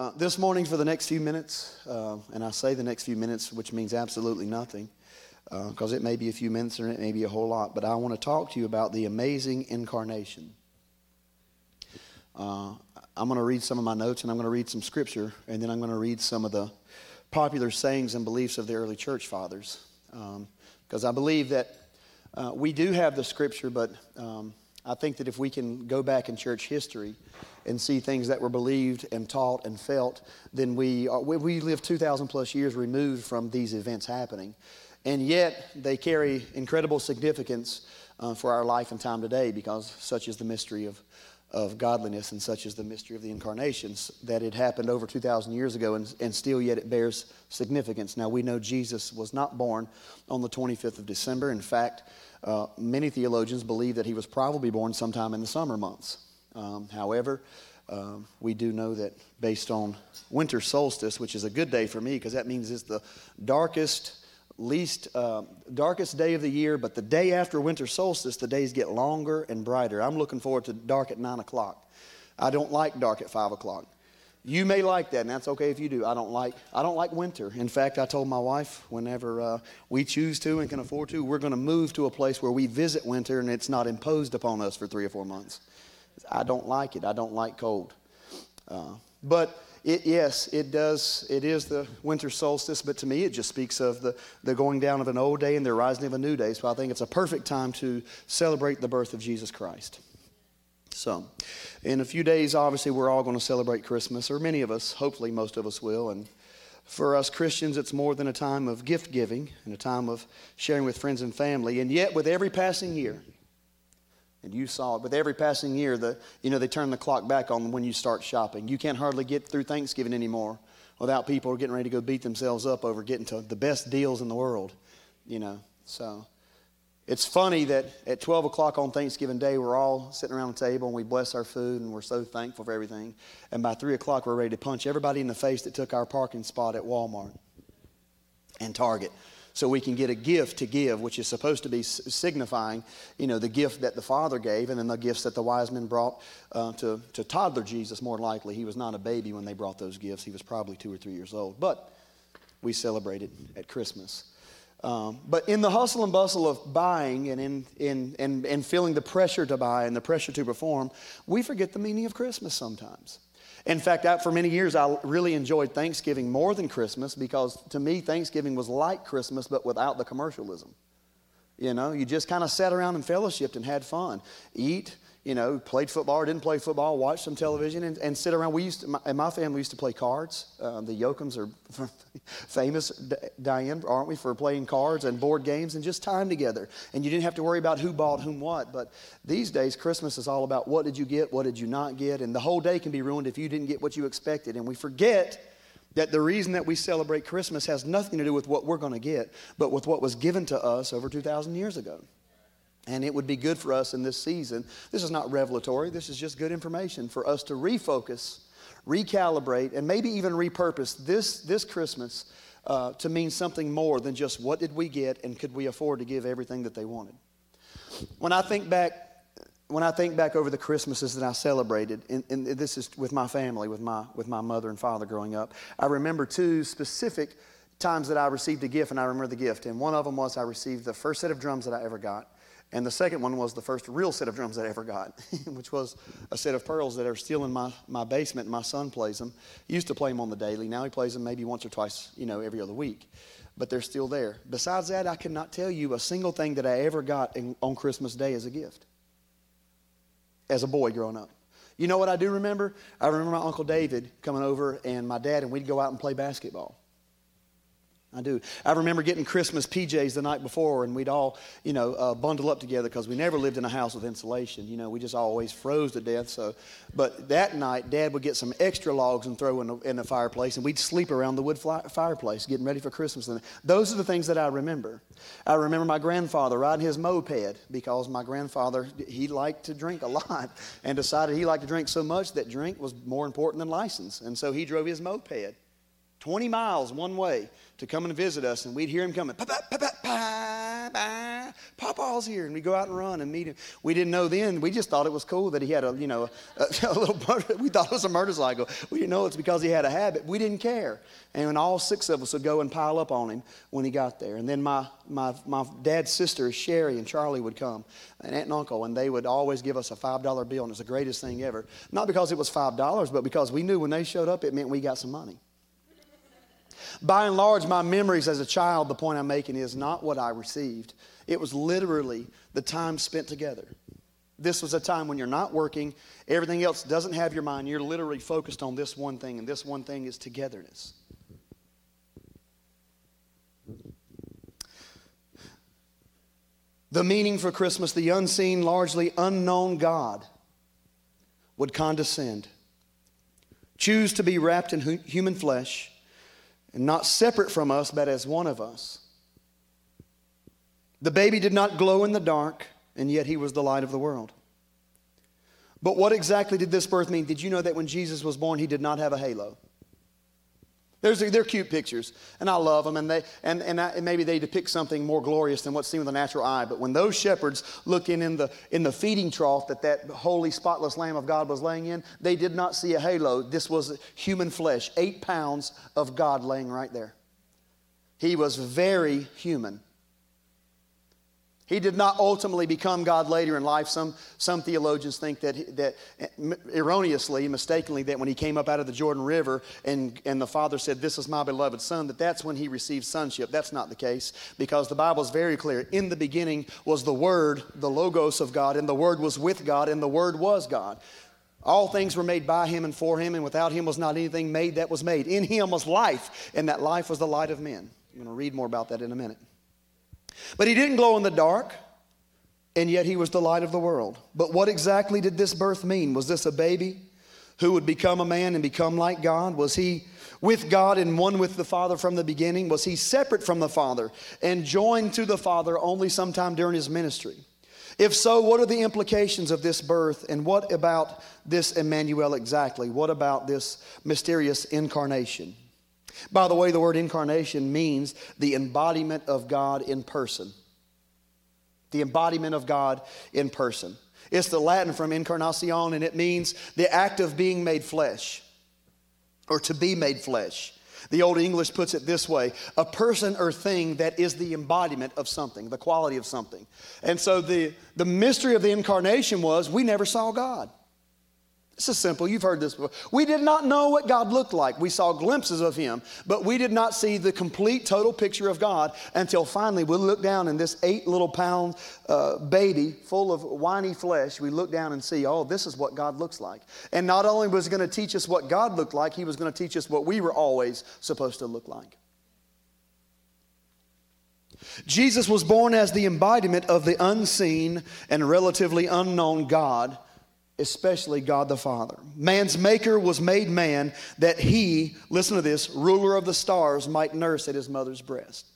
Uh, this morning, for the next few minutes, uh, and I say the next few minutes, which means absolutely nothing, because uh, it may be a few minutes or it may be a whole lot, but I want to talk to you about the amazing incarnation. Uh, I'm going to read some of my notes and I'm going to read some scripture, and then I'm going to read some of the popular sayings and beliefs of the early church fathers. Because um, I believe that uh, we do have the scripture, but um, I think that if we can go back in church history and see things that were believed and taught and felt, then we, are, we live 2,000 plus years removed from these events happening. And yet, they carry incredible significance uh, for our life and time today because such is the mystery of, of godliness and such is the mystery of the incarnations that it happened over 2,000 years ago and, and still yet it bears significance. Now, we know Jesus was not born on the 25th of December. In fact, uh, many theologians believe that he was probably born sometime in the summer months. Um, however, um, we do know that based on winter solstice, which is a good day for me because that means it's the darkest, least uh, darkest day of the year. But the day after winter solstice, the days get longer and brighter. I'm looking forward to dark at nine o'clock. I don't like dark at five o'clock. You may like that, and that's okay if you do. I don't like I don't like winter. In fact, I told my wife whenever uh, we choose to and can afford to, we're going to move to a place where we visit winter and it's not imposed upon us for three or four months. I don't like it. I don't like cold. Uh, but it, yes, it does. It is the winter solstice, but to me, it just speaks of the, the going down of an old day and the rising of a new day. So I think it's a perfect time to celebrate the birth of Jesus Christ. So, in a few days, obviously, we're all going to celebrate Christmas, or many of us, hopefully, most of us will. And for us Christians, it's more than a time of gift giving and a time of sharing with friends and family. And yet, with every passing year, and you saw it with every passing year, the, you know, they turn the clock back on when you start shopping. You can't hardly get through Thanksgiving anymore without people getting ready to go beat themselves up over getting to the best deals in the world, you know. So it's funny that at 12 o'clock on Thanksgiving Day, we're all sitting around the table and we bless our food and we're so thankful for everything. And by 3 o'clock, we're ready to punch everybody in the face that took our parking spot at Walmart and Target so we can get a gift to give, which is supposed to be signifying, you know, the gift that the Father gave and then the gifts that the wise men brought uh, to, to toddler Jesus, more likely. He was not a baby when they brought those gifts. He was probably two or three years old. But we celebrated at Christmas. Um, but in the hustle and bustle of buying and in, in, and, and feeling the pressure to buy and the pressure to perform, we forget the meaning of Christmas sometimes. In fact, for many years, I really enjoyed Thanksgiving more than Christmas because to me, Thanksgiving was like Christmas but without the commercialism. You know, you just kind of sat around and fellowshipped and had fun. Eat, you know, played football or didn't play football, watched some television, and, and sit around. We used to, my, and my family used to play cards. Uh, the Yoakums are famous, Diane, aren't we, for playing cards and board games and just time together. And you didn't have to worry about who bought whom what. But these days, Christmas is all about what did you get, what did you not get, and the whole day can be ruined if you didn't get what you expected. And we forget that the reason that we celebrate Christmas has nothing to do with what we're going to get, but with what was given to us over 2,000 years ago. And it would be good for us in this season. This is not revelatory, this is just good information for us to refocus, recalibrate, and maybe even repurpose this, this Christmas uh, to mean something more than just what did we get and could we afford to give everything that they wanted. When I think back, when I think back over the Christmases that I celebrated, and, and this is with my family, with my, with my mother and father growing up, I remember two specific times that I received a gift, and I remember the gift. And one of them was I received the first set of drums that I ever got. And the second one was the first real set of drums that I ever got, which was a set of pearls that are still in my, my basement. My son plays them. He used to play them on the daily. Now he plays them maybe once or twice, you know, every other week. But they're still there. Besides that, I cannot tell you a single thing that I ever got in, on Christmas Day as a gift as a boy growing up. You know what I do remember? I remember my Uncle David coming over and my dad, and we'd go out and play basketball. I do. I remember getting Christmas PJs the night before, and we'd all, you know, uh, bundle up together because we never lived in a house with insulation. You know, we just always froze to death. So, but that night, Dad would get some extra logs and throw in the, in the fireplace, and we'd sleep around the wood fly, fireplace, getting ready for Christmas. And those are the things that I remember. I remember my grandfather riding his moped because my grandfather he liked to drink a lot, and decided he liked to drink so much that drink was more important than license, and so he drove his moped. 20 miles one way to come and visit us, and we'd hear him coming, Papa, Papa, Papa, Papa, Paul's here. And we'd go out and run and meet him. We didn't know then. We just thought it was cool that he had a, you know, a, a little, we thought it was a motorcycle. We didn't know it's because he had a habit. We didn't care. And all six of us would go and pile up on him when he got there. And then my, my, my dad's sisters, Sherry and Charlie, would come, and aunt and uncle, and they would always give us a $5 bill. And it was the greatest thing ever. Not because it was $5, but because we knew when they showed up, it meant we got some money. By and large, my memories as a child, the point I'm making is not what I received. It was literally the time spent together. This was a time when you're not working, everything else doesn't have your mind. You're literally focused on this one thing, and this one thing is togetherness. The meaning for Christmas, the unseen, largely unknown God would condescend, choose to be wrapped in human flesh and not separate from us, but as one of us. The baby did not glow in the dark, and yet he was the light of the world. But what exactly did this birth mean? Did you know that when Jesus was born, he did not have a halo? There's, they're cute pictures, and I love them, and, they, and, and, I, and, maybe they depict something more glorious than what's seen with the natural eye. But when those shepherds looking in the, in the feeding trough that that holy, spotless Lamb of God was laying in, they did not see a halo. This was human flesh, eight pounds of God laying right there. He was very human. He did not ultimately become God later in life. Some, some theologians think that, that erroneously, mistakenly, that when he came up out of the Jordan River and, and the Father said, This is my beloved Son, that that's when he received sonship. That's not the case because the Bible is very clear. In the beginning was the Word, the Logos of God, and the Word was with God, and the Word was God. All things were made by him and for him, and without him was not anything made that was made. In him was life, and that life was the light of men. I'm going to read more about that in a minute. But he didn't glow in the dark, and yet he was the light of the world. But what exactly did this birth mean? Was this a baby who would become a man and become like God? Was he with God and one with the Father from the beginning? Was he separate from the Father and joined to the Father only sometime during his ministry? If so, what are the implications of this birth and what about this Emmanuel exactly? What about this mysterious incarnation? By the way, the word incarnation means the embodiment of God in person. The embodiment of God in person. It's the Latin from incarnation, and it means the act of being made flesh or to be made flesh. The Old English puts it this way a person or thing that is the embodiment of something, the quality of something. And so the, the mystery of the incarnation was we never saw God. This is simple. You've heard this before. We did not know what God looked like. We saw glimpses of Him, but we did not see the complete, total picture of God until finally we look down in this eight little pound uh, baby full of whiny flesh. We look down and see, oh, this is what God looks like. And not only was He going to teach us what God looked like, He was going to teach us what we were always supposed to look like. Jesus was born as the embodiment of the unseen and relatively unknown God especially God the Father. Man's maker was made man that he, listen to this, ruler of the stars, might nurse at his mother's breast.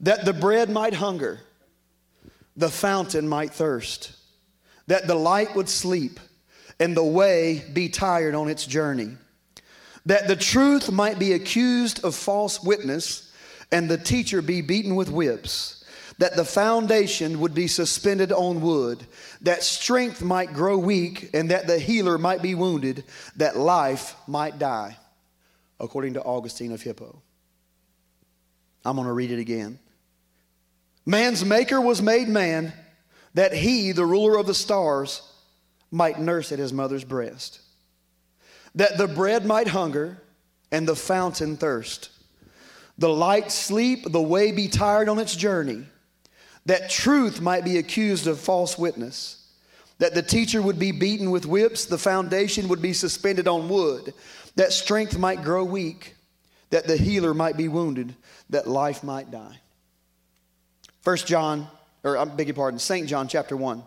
That the bread might hunger, the fountain might thirst, that the light would sleep, and the way be tired on its journey. That the truth might be accused of false witness, and the teacher be beaten with whips that the foundation would be suspended on wood, that strength might grow weak, and that the healer might be wounded, that life might die, according to Augustine of Hippo. I'm going to read it again. Man's maker was made man, that he, the ruler of the stars, might nurse at his mother's breast, that the bread might hunger, and the fountain thirst. The light sleep, the way be tired on its journey that truth might be accused of false witness, that the teacher would be beaten with whips, the foundation would be suspended on wood, that strength might grow weak, that the healer might be wounded, that life might die. First John, or I beg your pardon, St. John chapter 1,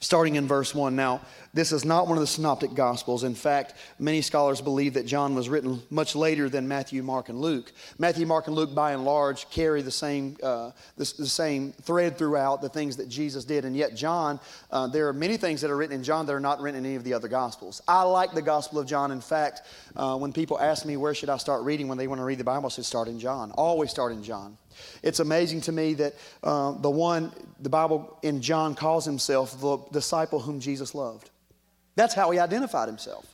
starting in verse 1. Now, this is not one of the synoptic gospels. In fact, many scholars believe that John was written much later than Matthew, Mark, and Luke. Matthew, Mark, and Luke, by and large, carry the same, uh, the, the, same thread throughout the things that Jesus did. And yet, John, uh, there are many things that are written in John that are not written in any of the other gospels. I like the Gospel of John. In fact, uh, when people ask me where should I start reading when they want to read the Bible, I say start in John. Always start in John. It's amazing to me that uh, the one, the Bible in John calls himself the disciple whom Jesus loved. That's how he identified himself.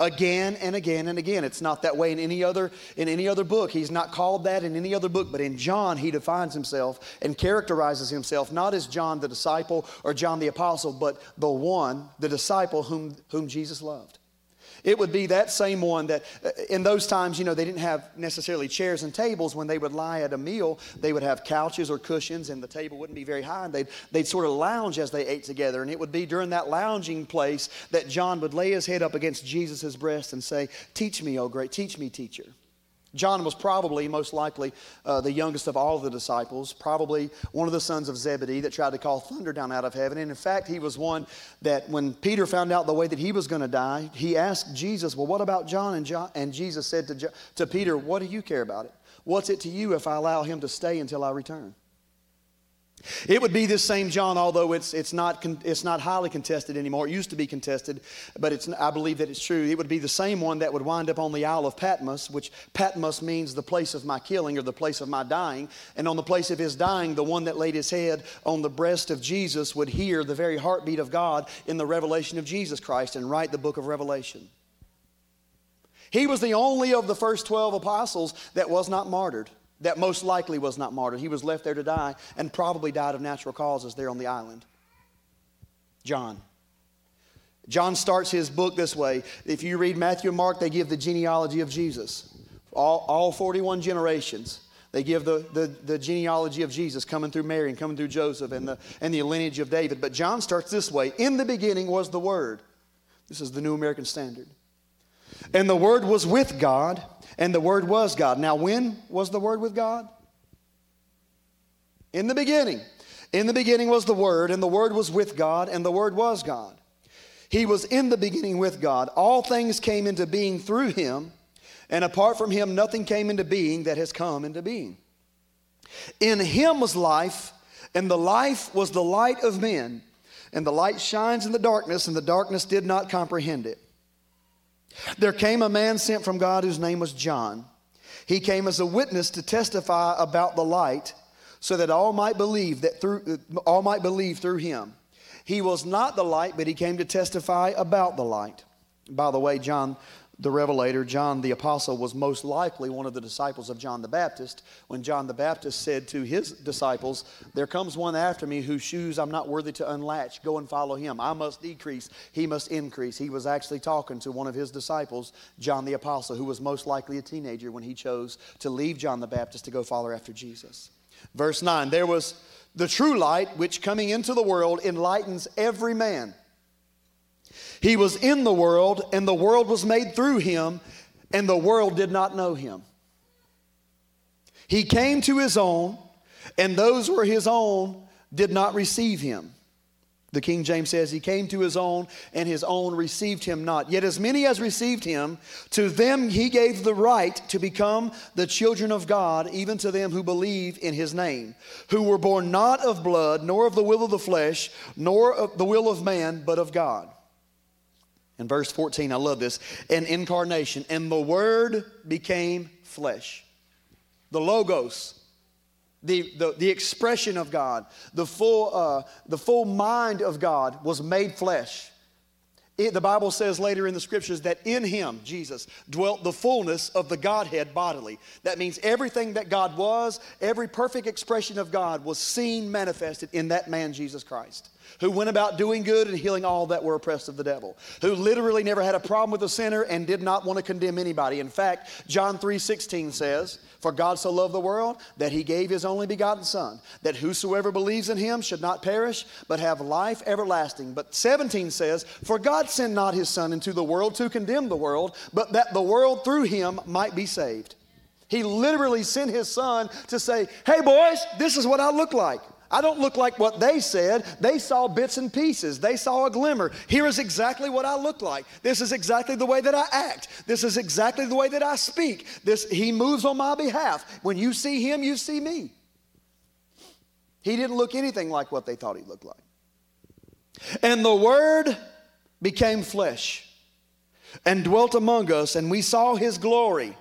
Again and again and again. It's not that way in any other in any other book. He's not called that in any other book, but in John he defines himself and characterizes himself not as John the disciple or John the apostle, but the one, the disciple whom whom Jesus loved. It would be that same one that uh, in those times, you know, they didn't have necessarily chairs and tables. When they would lie at a meal, they would have couches or cushions, and the table wouldn't be very high. And they'd, they'd sort of lounge as they ate together. And it would be during that lounging place that John would lay his head up against Jesus' breast and say, Teach me, O great, teach me, teacher. John was probably, most likely, uh, the youngest of all the disciples, probably one of the sons of Zebedee that tried to call thunder down out of heaven. And in fact, he was one that when Peter found out the way that he was going to die, he asked Jesus, Well, what about John? And, John, and Jesus said to, to Peter, What do you care about it? What's it to you if I allow him to stay until I return? It would be this same John, although it's, it's, not, it's not highly contested anymore. It used to be contested, but it's, I believe that it's true. It would be the same one that would wind up on the Isle of Patmos, which Patmos means the place of my killing or the place of my dying. And on the place of his dying, the one that laid his head on the breast of Jesus would hear the very heartbeat of God in the revelation of Jesus Christ and write the book of Revelation. He was the only of the first 12 apostles that was not martyred that most likely was not martyred. He was left there to die and probably died of natural causes there on the island. John. John starts his book this way. If you read Matthew and Mark, they give the genealogy of Jesus. All, all 41 generations. They give the, the, the, genealogy of Jesus coming through Mary and coming through Joseph and the, and the lineage of David. But John starts this way In the beginning was the Word. This is the New American Standard. And the Word was with God, and the Word was God. Now, when was the Word with God? In the beginning. In the beginning was the Word, and the Word was with God, and the Word was God. He was in the beginning with God. All things came into being through Him, and apart from Him, nothing came into being that has come into being. In Him was life, and the life was the light of men. And the light shines in the darkness, and the darkness did not comprehend it. There came a man sent from God whose name was John. He came as a witness to testify about the light so that all might believe that through all might believe through him. He was not the light, but he came to testify about the light. By the way, John the Revelator, John the Apostle, was most likely one of the disciples of John the Baptist when John the Baptist said to his disciples, There comes one after me whose shoes I'm not worthy to unlatch. Go and follow him. I must decrease, he must increase. He was actually talking to one of his disciples, John the Apostle, who was most likely a teenager when he chose to leave John the Baptist to go follow after Jesus. Verse 9 There was the true light, which coming into the world enlightens every man. He was in the world, and the world was made through him, and the world did not know him. He came to his own, and those who were his own did not receive him. The King James says, He came to his own, and his own received him not. Yet as many as received him, to them he gave the right to become the children of God, even to them who believe in his name, who were born not of blood, nor of the will of the flesh, nor of the will of man, but of God. In verse 14, I love this. An incarnation. And the Word became flesh. The Logos, the, the, the expression of God, the full, uh, the full mind of God was made flesh. It, the Bible says later in the scriptures that in him, Jesus, dwelt the fullness of the Godhead bodily. That means everything that God was, every perfect expression of God was seen manifested in that man, Jesus Christ who went about doing good and healing all that were oppressed of the devil, who literally never had a problem with a sinner and did not want to condemn anybody. In fact, John 3:16 says, "For God so loved the world that he gave his only begotten son, that whosoever believes in him should not perish, but have life everlasting." But 17 says, "For God sent not his son into the world to condemn the world, but that the world through him might be saved." He literally sent his son to say, Hey, boys, this is what I look like. I don't look like what they said. They saw bits and pieces. They saw a glimmer. Here is exactly what I look like. This is exactly the way that I act. This is exactly the way that I speak. This he moves on my behalf. When you see him, you see me. He didn't look anything like what they thought he looked like. And the word became flesh and dwelt among us, and we saw his glory.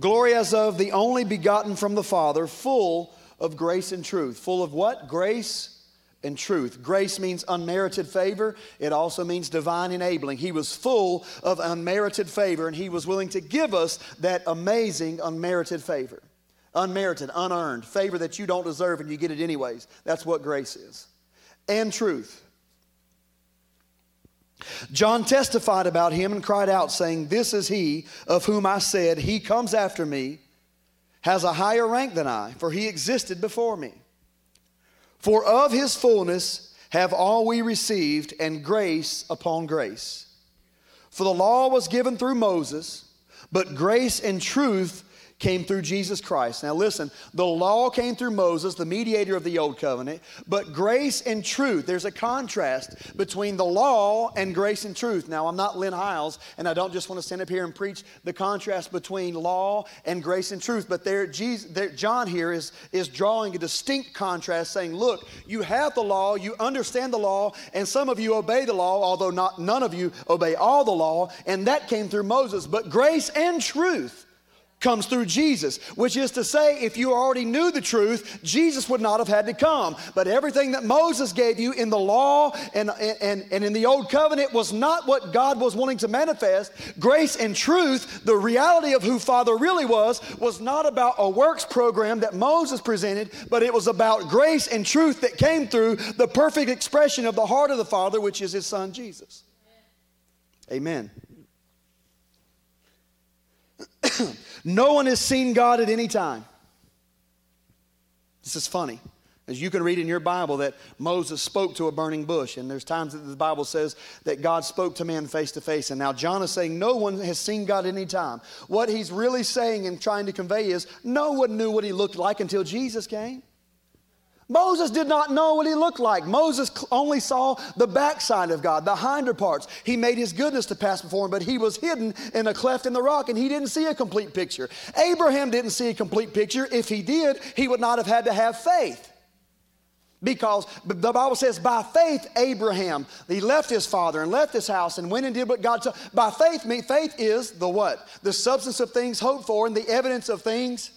Glory as of the only begotten from the Father, full of grace and truth. Full of what? Grace and truth. Grace means unmerited favor. It also means divine enabling. He was full of unmerited favor, and he was willing to give us that amazing unmerited favor. Unmerited, unearned, favor that you don't deserve and you get it anyways. That's what grace is. And truth. John testified about him and cried out, saying, This is he of whom I said, He comes after me, has a higher rank than I, for he existed before me. For of his fullness have all we received, and grace upon grace. For the law was given through Moses, but grace and truth came through Jesus Christ. Now, listen, the law came through Moses, the mediator of the old covenant, but grace and truth, there's a contrast between the law and grace and truth. Now, I'm not Lynn Hiles, and I don't just want to stand up here and preach the contrast between law and grace and truth, but there, Jesus, there, John here is, is drawing a distinct contrast, saying, Look, you have the law, you understand the law, and some of you obey the law, although not, none of you obey all the law, and that came through Moses, but grace and truth comes through Jesus, which is to say, if you already knew the truth, Jesus would not have had to come. But everything that Moses gave you in the law and, and, and in the old covenant was not what God was wanting to manifest. Grace and truth, the reality of who Father really was, was not about a works program that Moses presented, but it was about grace and truth that came through the perfect expression of the heart of the Father, which is his Son Jesus. Amen. no one has seen God at any time. This is funny. As you can read in your Bible, that Moses spoke to a burning bush, and there's times that the Bible says that God spoke to man face to face. And now John is saying no one has seen God any time. What he's really saying and trying to convey is no one knew what he looked like until Jesus came. Moses did not know what he looked like. Moses only saw the backside of God, the hinder parts. He made his goodness to pass before him, but he was hidden in a cleft in the rock and he didn't see a complete picture. Abraham didn't see a complete picture. If he did, he would not have had to have faith. Because the Bible says, by faith, Abraham, he left his father and left his house and went and did what God told. By faith, faith is the what? The substance of things hoped for and the evidence of things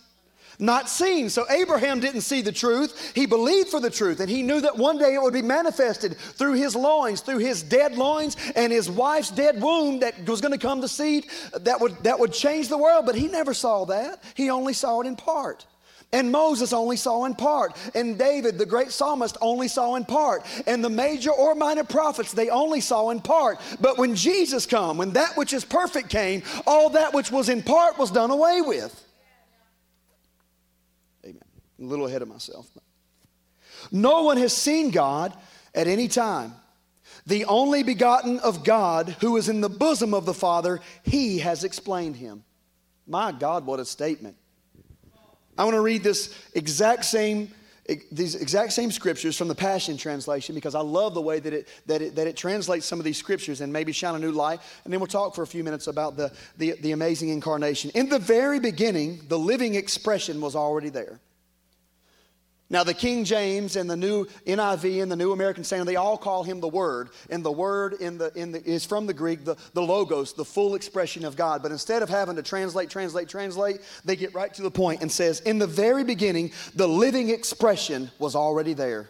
not seen. So Abraham didn't see the truth. He believed for the truth, and he knew that one day it would be manifested through his loins, through his dead loins and his wife's dead womb that was going to come to seed that would, that would change the world. But he never saw that. He only saw it in part. And Moses only saw in part. And David, the great psalmist, only saw in part. And the major or minor prophets, they only saw in part. But when Jesus come, when that which is perfect came, all that which was in part was done away with a little ahead of myself. No one has seen God at any time. The only begotten of God who is in the bosom of the Father, he has explained him. My God, what a statement. I want to read this exact same these exact same scriptures from the Passion Translation because I love the way that it, that it, that it translates some of these scriptures and maybe shine a new light. And then we'll talk for a few minutes about the, the, the amazing incarnation. In the very beginning, the living expression was already there. Now, the King James and the new NIV and the New American Standard, they all call him the Word. And the Word in the, in the, is from the Greek, the, the Logos, the full expression of God. But instead of having to translate, translate, translate, they get right to the point and says, In the very beginning, the living expression was already there.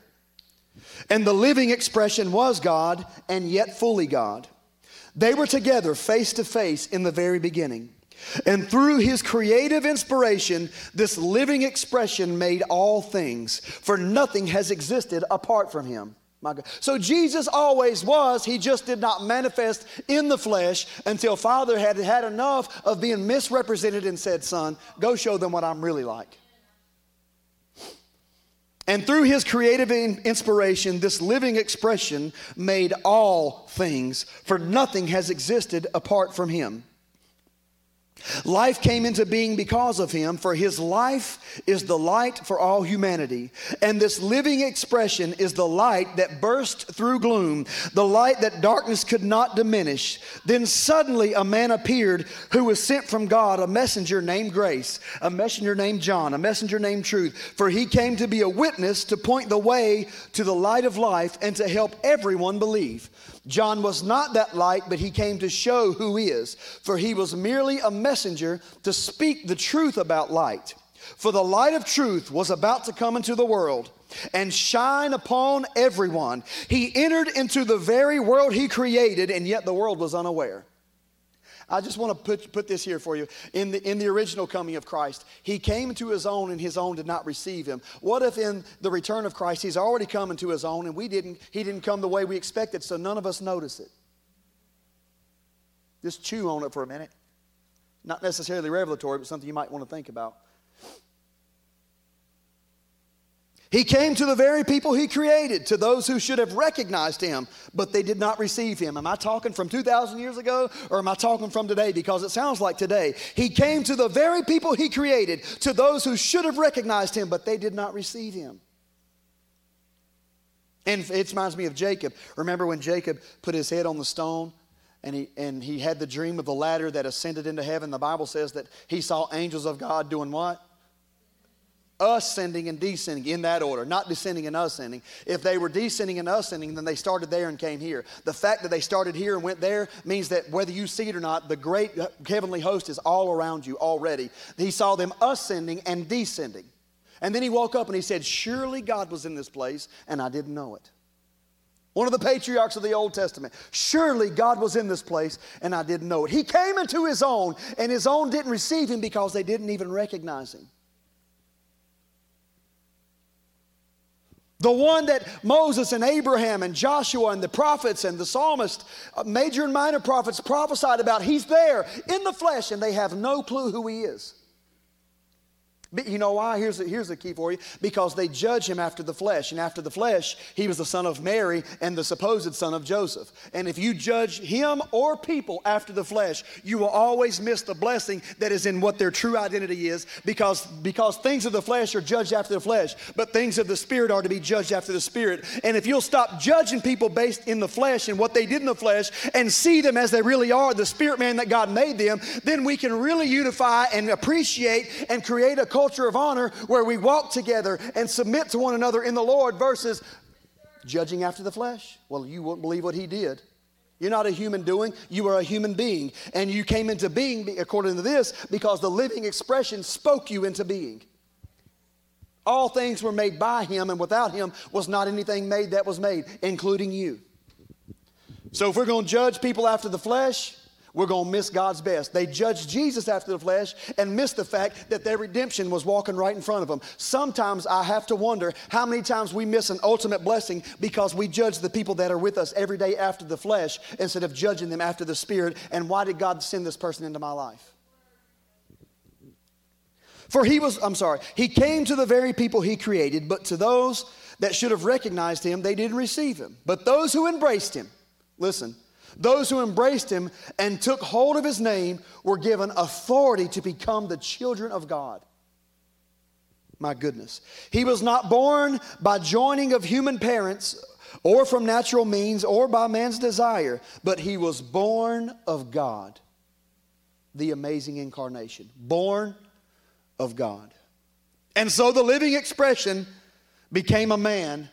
And the living expression was God and yet fully God. They were together face to face in the very beginning. And through his creative inspiration, this living expression made all things, for nothing has existed apart from him. My God. So Jesus always was, he just did not manifest in the flesh until Father had had enough of being misrepresented and said, Son, go show them what I'm really like. And through his creative inspiration, this living expression made all things, for nothing has existed apart from him. Life came into being because of him, for his life is the light for all humanity. And this living expression is the light that burst through gloom, the light that darkness could not diminish. Then suddenly a man appeared who was sent from God, a messenger named Grace, a messenger named John, a messenger named Truth. For he came to be a witness to point the way to the light of life and to help everyone believe. John was not that light, but he came to show who is, for he was merely a messenger to speak the truth about light. For the light of truth was about to come into the world and shine upon everyone. He entered into the very world he created, and yet the world was unaware. I just want to put, put this here for you. In the, in the original coming of Christ, he came to his own and his own did not receive him. What if in the return of Christ, he's already come into his own and we didn't, he didn't come the way we expected, so none of us notice it? Just chew on it for a minute. Not necessarily revelatory, but something you might want to think about. He came to the very people he created, to those who should have recognized him, but they did not receive him. Am I talking from 2,000 years ago or am I talking from today? Because it sounds like today. He came to the very people he created, to those who should have recognized him, but they did not receive him. And it reminds me of Jacob. Remember when Jacob put his head on the stone and he, and he had the dream of the ladder that ascended into heaven? The Bible says that he saw angels of God doing what? Ascending and descending in that order, not descending and ascending. If they were descending and ascending, then they started there and came here. The fact that they started here and went there means that whether you see it or not, the great heavenly host is all around you already. He saw them ascending and descending. And then he woke up and he said, Surely God was in this place, and I didn't know it. One of the patriarchs of the Old Testament. Surely God was in this place, and I didn't know it. He came into his own, and his own didn't receive him because they didn't even recognize him. The one that Moses and Abraham and Joshua and the prophets and the psalmist, uh, major and minor prophets prophesied about, he's there in the flesh and they have no clue who he is. But you know why? Here's the, here's the key for you. Because they judge him after the flesh. And after the flesh, he was the son of Mary and the supposed son of Joseph. And if you judge him or people after the flesh, you will always miss the blessing that is in what their true identity is because, because things of the flesh are judged after the flesh, but things of the spirit are to be judged after the spirit. And if you'll stop judging people based in the flesh and what they did in the flesh and see them as they really are, the spirit man that God made them, then we can really unify and appreciate and create a culture of honor where we walk together and submit to one another in the Lord versus judging after the flesh. Well, you won't believe what he did. You're not a human doing, you are a human being. And you came into being, according to this, because the living expression spoke you into being. All things were made by him, and without him was not anything made that was made, including you. So if we're going to judge people after the flesh, we're going to miss God's best. They judged Jesus after the flesh and missed the fact that their redemption was walking right in front of them. Sometimes I have to wonder how many times we miss an ultimate blessing because we judge the people that are with us every day after the flesh instead of judging them after the spirit. And why did God send this person into my life? For he was, I'm sorry, he came to the very people he created, but to those that should have recognized him, they didn't receive him. But those who embraced him, listen, those who embraced him and took hold of his name were given authority to become the children of God. My goodness. He was not born by joining of human parents or from natural means or by man's desire, but he was born of God. The amazing incarnation. Born of God. And so the living expression became a man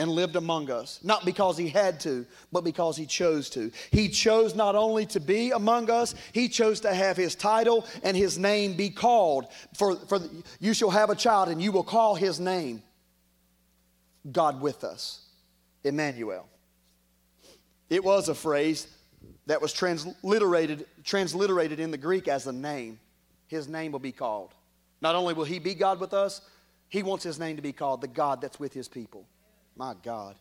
and lived among us. Not because he had to, but because he chose to. He chose not only to be among us, he chose to have his title and his name be called. For, for you shall have a child and you will call his name God with us, Emmanuel. It was a phrase that was transliterated, transliterated in the Greek as a name. His name will be called. Not only will he be God with us, he wants his name to be called the God that's with his people. My God.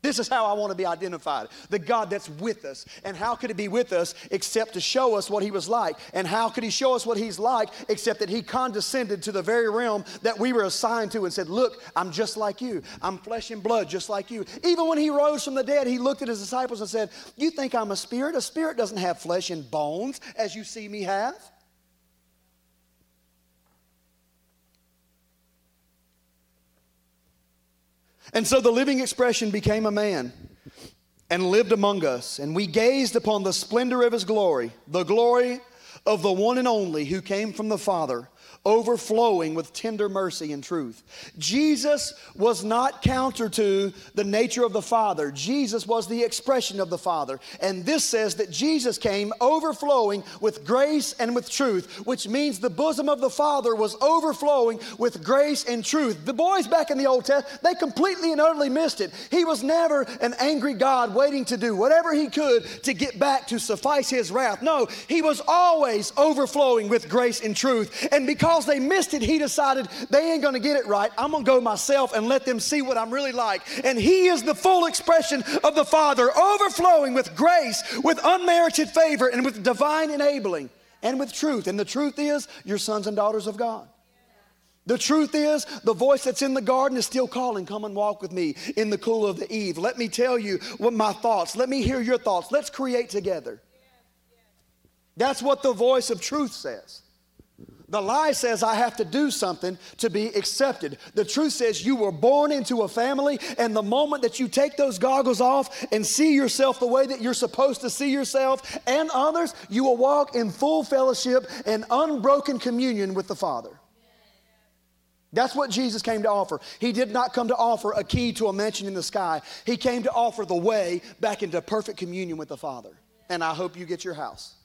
This is how I want to be identified. The God that's with us. And how could He be with us except to show us what He was like? And how could He show us what He's like except that He condescended to the very realm that we were assigned to and said, Look, I'm just like you. I'm flesh and blood just like you. Even when He rose from the dead, He looked at His disciples and said, You think I'm a spirit? A spirit doesn't have flesh and bones as you see me have. And so the living expression became a man and lived among us, and we gazed upon the splendor of his glory, the glory of the one and only who came from the Father overflowing with tender mercy and truth. Jesus was not counter to the nature of the Father, Jesus was the expression of the Father. And this says that Jesus came overflowing with grace and with truth, which means the bosom of the Father was overflowing with grace and truth. The boys back in the Old Testament, they completely and utterly missed it. He was never an angry God waiting to do whatever he could to get back to suffice his wrath. No, he was always overflowing with grace and truth. And because because they missed it, he decided they ain't gonna get it right. I'm gonna go myself and let them see what I'm really like. And he is the full expression of the Father, overflowing with grace, with unmerited favor, and with divine enabling, and with truth. And the truth is, you're sons and daughters of God. The truth is, the voice that's in the garden is still calling, Come and walk with me in the cool of the eve. Let me tell you what my thoughts, let me hear your thoughts. Let's create together. That's what the voice of truth says. The lie says I have to do something to be accepted. The truth says you were born into a family, and the moment that you take those goggles off and see yourself the way that you're supposed to see yourself and others, you will walk in full fellowship and unbroken communion with the Father. That's what Jesus came to offer. He did not come to offer a key to a mansion in the sky, He came to offer the way back into perfect communion with the Father. And I hope you get your house.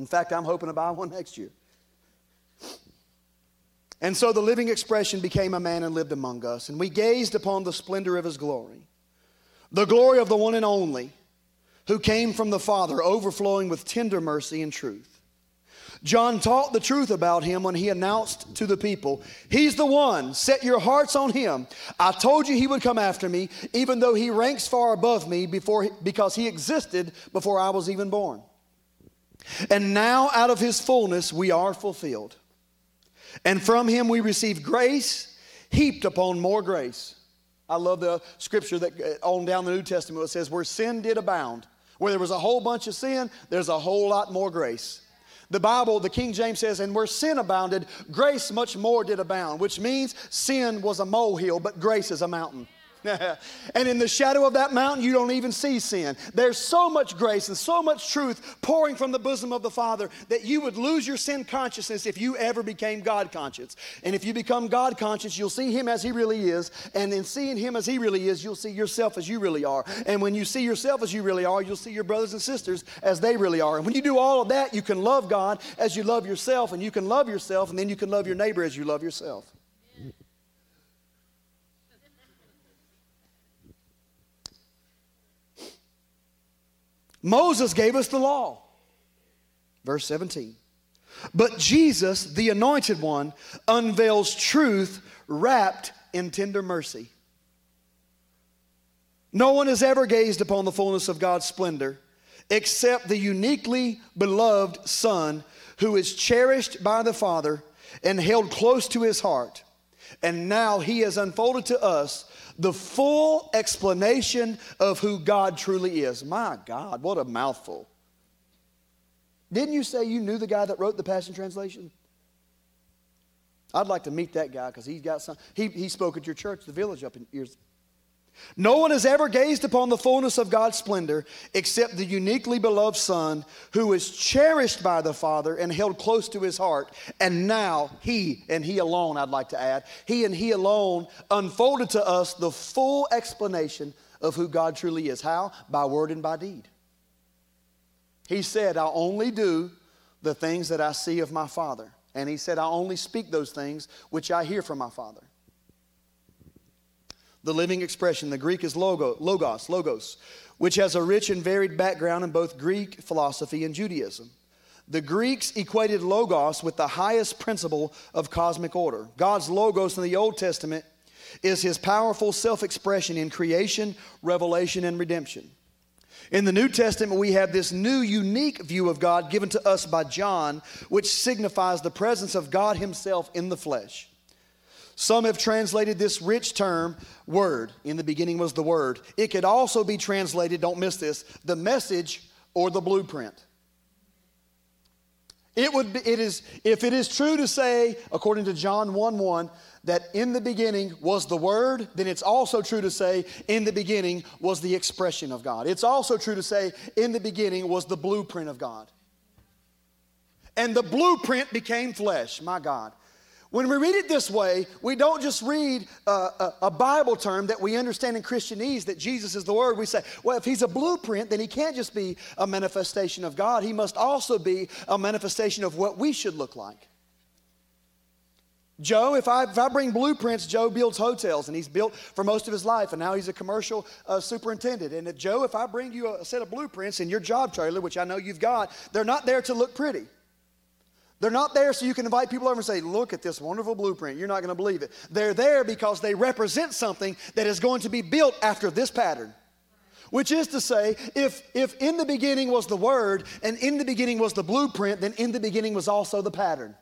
In fact, I'm hoping to buy one next year. And so the living expression became a man and lived among us, and we gazed upon the splendor of his glory, the glory of the one and only who came from the Father, overflowing with tender mercy and truth. John taught the truth about him when he announced to the people, He's the one, set your hearts on him. I told you he would come after me, even though he ranks far above me before, because he existed before I was even born. And now out of his fullness we are fulfilled. And from him we receive grace heaped upon more grace. I love the scripture that uh, on down the New Testament it says, where sin did abound, where there was a whole bunch of sin, there's a whole lot more grace. The Bible, the King James says, and where sin abounded, grace much more did abound, which means sin was a molehill, but grace is a mountain. and in the shadow of that mountain, you don't even see sin. There's so much grace and so much truth pouring from the bosom of the Father that you would lose your sin consciousness if you ever became God conscious. And if you become God conscious, you'll see Him as He really is. And in seeing Him as He really is, you'll see yourself as you really are. And when you see yourself as you really are, you'll see your brothers and sisters as they really are. And when you do all of that, you can love God as you love yourself, and you can love yourself, and then you can love your neighbor as you love yourself. Moses gave us the law. Verse 17. But Jesus, the anointed one, unveils truth wrapped in tender mercy. No one has ever gazed upon the fullness of God's splendor except the uniquely beloved Son who is cherished by the Father and held close to his heart. And now he has unfolded to us the full explanation of who God truly is. My God, what a mouthful. Didn't you say you knew the guy that wrote the Passion Translation? I'd like to meet that guy because he's got some. He, he spoke at your church, the village, up in years no one has ever gazed upon the fullness of God's splendor except the uniquely beloved Son who is cherished by the Father and held close to his heart. And now he, and he alone, I'd like to add, he and he alone unfolded to us the full explanation of who God truly is. How? By word and by deed. He said, I'll only do the things that I see of my Father. And he said, I'll only speak those things which I hear from my Father the living expression. The Greek is logo, logos, logos, which has a rich and varied background in both Greek philosophy and Judaism. The Greeks equated logos with the highest principle of cosmic order. God's logos in the Old Testament is his powerful self expression in creation, revelation, and redemption. In the New Testament, we have this new, unique view of God given to us by John, which signifies the presence of God Himself in the flesh. Some have translated this rich term, word. In the beginning was the word. It could also be translated, don't miss this, the message or the blueprint. It would be, it is, if it is true to say, according to John 1 1, that in the beginning was the Word, then it's also true to say in the beginning was the expression of God. It's also true to say in the beginning was the blueprint of God. And the blueprint became flesh, my God. When we read it this way, we don't just read a, a, a, Bible term that we understand in Christianese that Jesus is the Word. We say, well, if He's a blueprint, then He can't just be a manifestation of God. He must also be a manifestation of what we should look like. Joe, if I, if I bring blueprints, Joe builds hotels and he's built for most of his life and now he's a commercial uh, superintendent. And if, Joe, if I bring you a, set of blueprints in your job trailer, which I know you've got, they're not there to look pretty. They're not there so you can invite people over and say, Look at this wonderful blueprint. You're not going to believe it. They're there because they represent something that is going to be built after this pattern. Which is to say, if, if in the beginning was the Word and in the beginning was the blueprint, then in the beginning was also the pattern.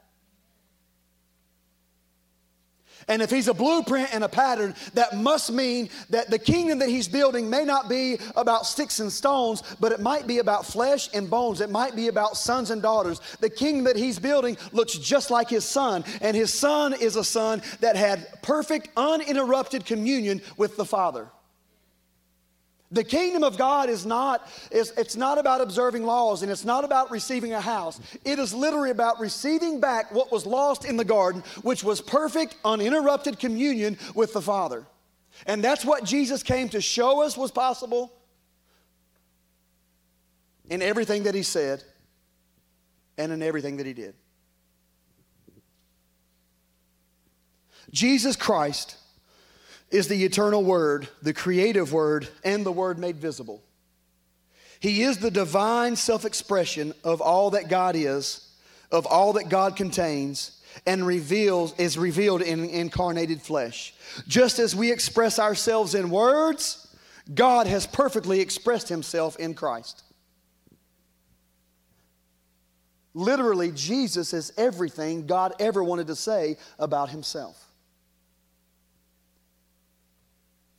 And if he's a blueprint and a pattern, that must mean that the kingdom that he's building may not be about sticks and stones, but it might be about flesh and bones. It might be about sons and daughters. The kingdom that he's building looks just like his son, and his son is a son that had perfect, uninterrupted communion with the Father. The kingdom of God is not, is, it's not about observing laws and it's not about receiving a house. It is literally about receiving back what was lost in the garden, which was perfect, uninterrupted communion with the Father. And that's what Jesus came to show us was possible in everything that he said and in everything that he did. Jesus Christ is the eternal Word, the creative Word, and the Word made visible. He is the divine self expression of all that God is, of all that God contains, and reveals, is revealed in incarnated flesh. Just as we express ourselves in words, God has perfectly expressed himself in Christ. Literally, Jesus is everything God ever wanted to say about himself.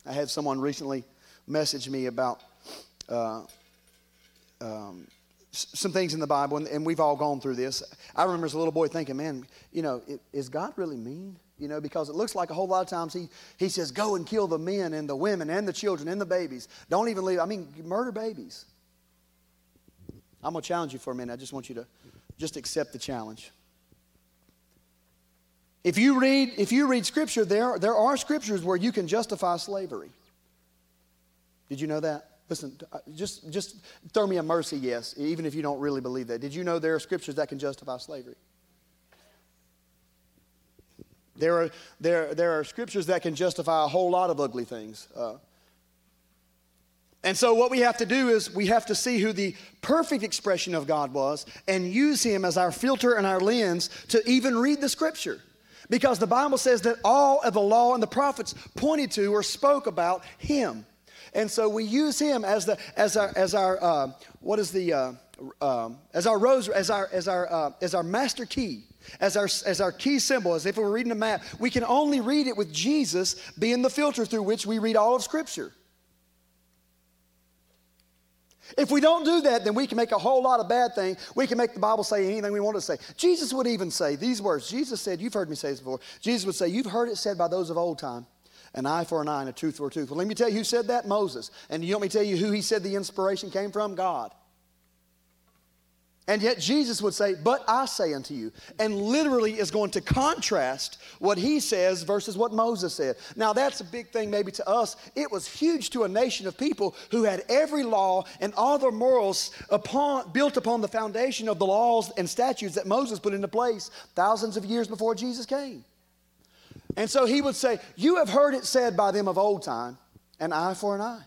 I had someone recently message me about uh, um, some things in the Bible, and, and, we've all gone through this. I remember as a little boy thinking, man, you know, it, is God really mean? You know, because it looks like a whole lot of times he, he says, go and kill the men and the women and the children and the babies. Don't even leave, I mean, murder babies. I'm going to challenge you for a minute. I just want you to just accept the challenge. If you read, if you read scripture, there, there are scriptures where you can justify slavery. Did you know that? Listen, uh, just, just throw me a mercy yes, even if you don't really believe that. Did you know there are scriptures that can justify slavery? There are, there, there are scriptures that can justify a whole lot of ugly things. Uh, and so, what we have to do is we have to see who the perfect expression of God was and use Him as our filter and our lens to even read the scripture. Because the Bible says that all of the law and the prophets pointed to or spoke about him. And so we use him as, the, as our, as our uh, what is the, uh, um, as our rose, as our, as our, uh, as our master key, as our, as our key symbol, as if we were reading a map. We can only read it with Jesus being the filter through which we read all of Scripture. If we don't do that, then we can make a whole lot of bad things. We can make the Bible say anything we want to say. Jesus would even say these words. Jesus said, You've heard me say this before. Jesus would say, You've heard it said by those of old time, an eye for an eye and a tooth for a tooth. Well, let me tell you who said that? Moses. And you want me to tell you who he said the inspiration came from? God. And yet Jesus would say, But I say unto you, and literally is going to contrast what he says versus what Moses said. Now, that's a big thing maybe to us. It was huge to a nation of people who had every law and all their morals upon, built upon the foundation of the laws and statutes that Moses put into place thousands of years before Jesus came. And so he would say, You have heard it said by them of old time, an eye for an eye.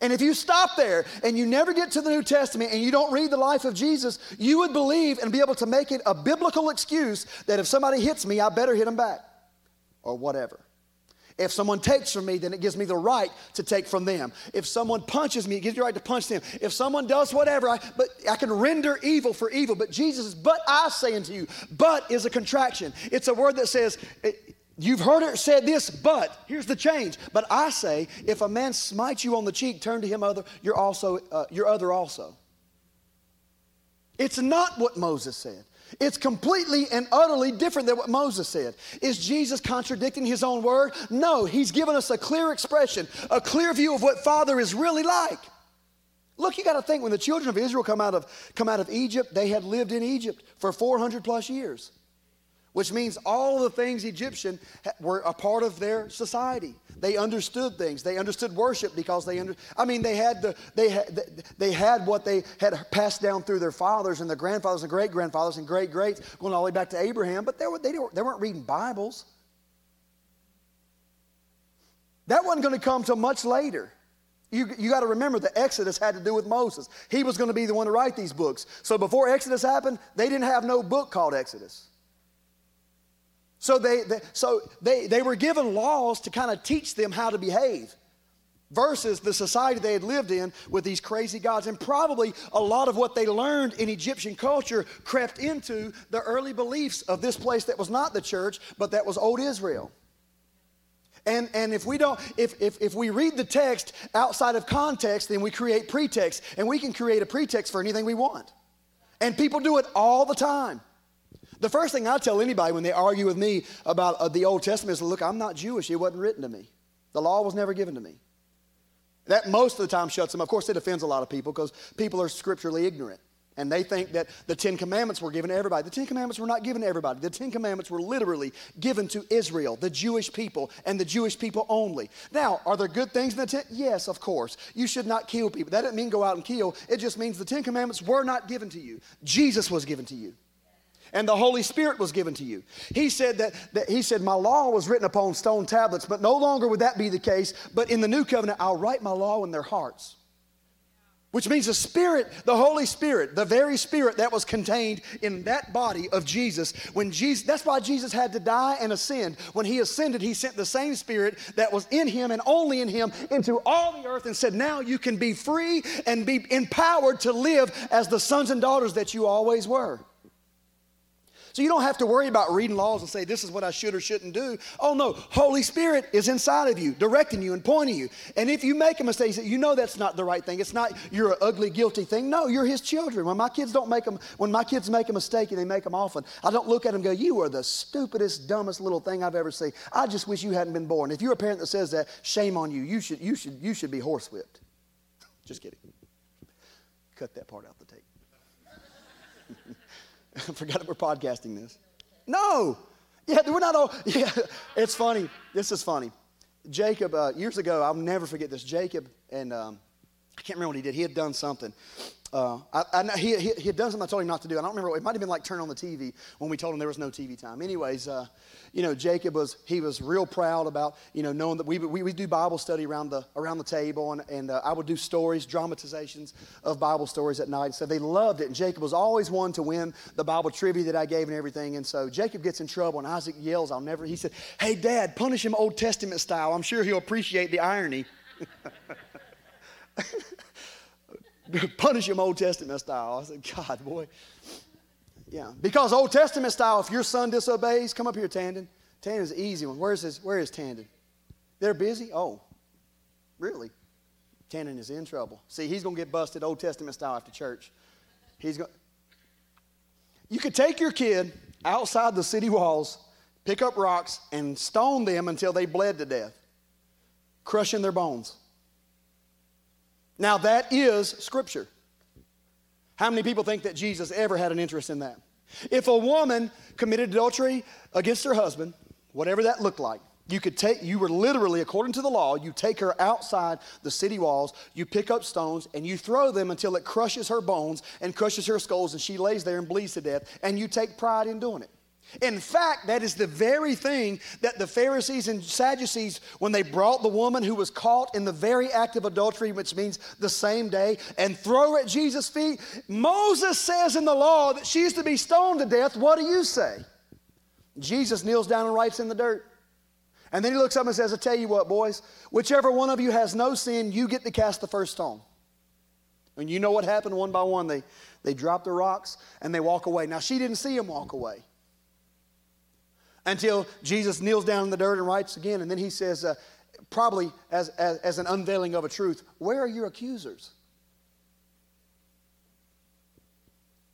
And if you stop there and you never get to the New Testament and you don't read the life of Jesus, you would believe and be able to make it a biblical excuse that if somebody hits me, I better hit them back. or whatever. If someone takes from me, then it gives me the right to take from them. If someone punches me, it gives me the right to punch them. If someone does whatever, I, but I can render evil for evil. But Jesus is, but I say unto you, but is a contraction. It's a word that says, it, You've heard it said this, but here's the change. But I say, if a man smites you on the cheek, turn to him other, you're also, uh, your other also. It's not what Moses said. It's completely and utterly different than what Moses said. Is Jesus contradicting his own word? No, he's given us a clear expression, a clear view of what Father is really like. Look, you got to think when the children of Israel come out of, come out of Egypt, they had lived in Egypt for 400 plus years which means all the things Egyptian were a part of their society. They understood things. They understood worship because they under, I mean they had the they had they had what they had passed down through their fathers and their grandfathers and great grandfathers and great greats going all the way back to Abraham, but they were they, they weren't reading Bibles. That wasn't going to come till much later. You, you got to remember the Exodus had to do with Moses. He was going to be the one to write these books. So before Exodus happened, they didn't have no book called Exodus. So they, they, so they, they were given laws to kind of teach them how to behave versus the society they had lived in with these crazy gods. And probably a lot of what they learned in Egyptian culture crept into the early beliefs of this place that was not the church, but that was old Israel. And, and if we don't, if, if, if we read the text outside of context, then we create pretext. And we can create a pretext for anything we want. And people do it all the time. The first thing I tell anybody when they argue with me about uh, the Old Testament is look, I'm not Jewish. It wasn't written to me. The law was never given to me. That most of the time shuts them. Of course, it offends a lot of people because people are scripturally ignorant. And they think that the Ten Commandments were given to everybody. The Ten Commandments were not given to everybody. The Ten Commandments were literally given to Israel, the Jewish people, and the Jewish people only. Now, are there good things in the Ten? Yes, of course. You should not kill people. That doesn't mean go out and kill. It just means the Ten Commandments were not given to you. Jesus was given to you and the Holy Spirit was given to you. He said that, that, he said, My law was written upon stone tablets, but no longer would that be the case. But in the new covenant, I'll write my law in their hearts. Which means the Spirit, the Holy Spirit, the very Spirit that was contained in that body of Jesus. When Jesus, that's why Jesus had to die and ascend. When he ascended, he sent the same Spirit that was in him and only in him into all the earth and said, Now you can be free and be empowered to live as the sons and daughters that you always were. So you don't have to worry about reading laws and say, this is what I should or shouldn't do. Oh no, Holy Spirit is inside of you, directing you and pointing you. And if you make a mistake, you know that's not the right thing. It's not you're an ugly, guilty thing. No, you're his children. When my kids don't make them, when my kids make a mistake and they make them often, I don't look at them and go, you are the stupidest, dumbest little thing I've ever seen. I just wish you hadn't been born. If you're a parent that says that, shame on you. You should, you should, you should be horsewhipped. just kidding. Cut that part out the. I forgot that we're podcasting this. No. Yeah, we're not all. Yeah, it's funny. This is funny. Jacob, uh, years ago, I'll never forget this. Jacob, and um, I can't remember what he did. He had done something. Uh, I, I, he, he, he, had done something I told him not to do. I don't remember. It might have been like turn on the TV when we told him there was no TV time. Anyways, uh, you know, Jacob was he was real proud about you know knowing that we we, we do Bible study around the around the table, and, and uh, I would do stories, dramatizations of Bible stories at night. So they loved it, and Jacob was always one to win the Bible trivia that I gave and everything. And so Jacob gets in trouble, and Isaac yells, "I'll never." He said, "Hey, Dad, punish him Old Testament style. I'm sure he'll appreciate the irony." punish him Old Testament style. I said, God, boy. Yeah, because Old Testament style, if your son disobeys, come up here, Tandon. Tandon's an easy one. Where's his, where is Tandon? They're busy? Oh, really? Tandon is in trouble. See, he's going to get busted Old Testament style after church. He's going. You could take your kid outside the city walls, pick up rocks, and stone them until they bled to death, crushing their bones. Now, that is Scripture. How many people think that Jesus ever had an interest in that? If a woman committed adultery against her husband, whatever that looked like, you could take, you were literally, according to the law, you take her outside the city walls, you pick up stones, and you throw them until it crushes her bones and crushes her skulls, and she lays there and bleeds to death, and you take pride in doing it. In fact, that is the very thing that the Pharisees and Sadducees, when they brought the woman who was caught in the very act of adultery, which means the same day, and throw at Jesus' feet, Moses says in the law that she's to be stoned to death. What do you say? Jesus kneels down and writes in the dirt. And then he looks up and says, I tell you what, boys, whichever one of you has no sin, you get to cast the first stone. And you know what happened one by one? They, they drop the rocks and they walk away. Now, she didn't see him walk away until Jesus kneels down in the dirt and writes again. And then he says, uh, probably as, as, as an unveiling of a truth, Where are your accusers?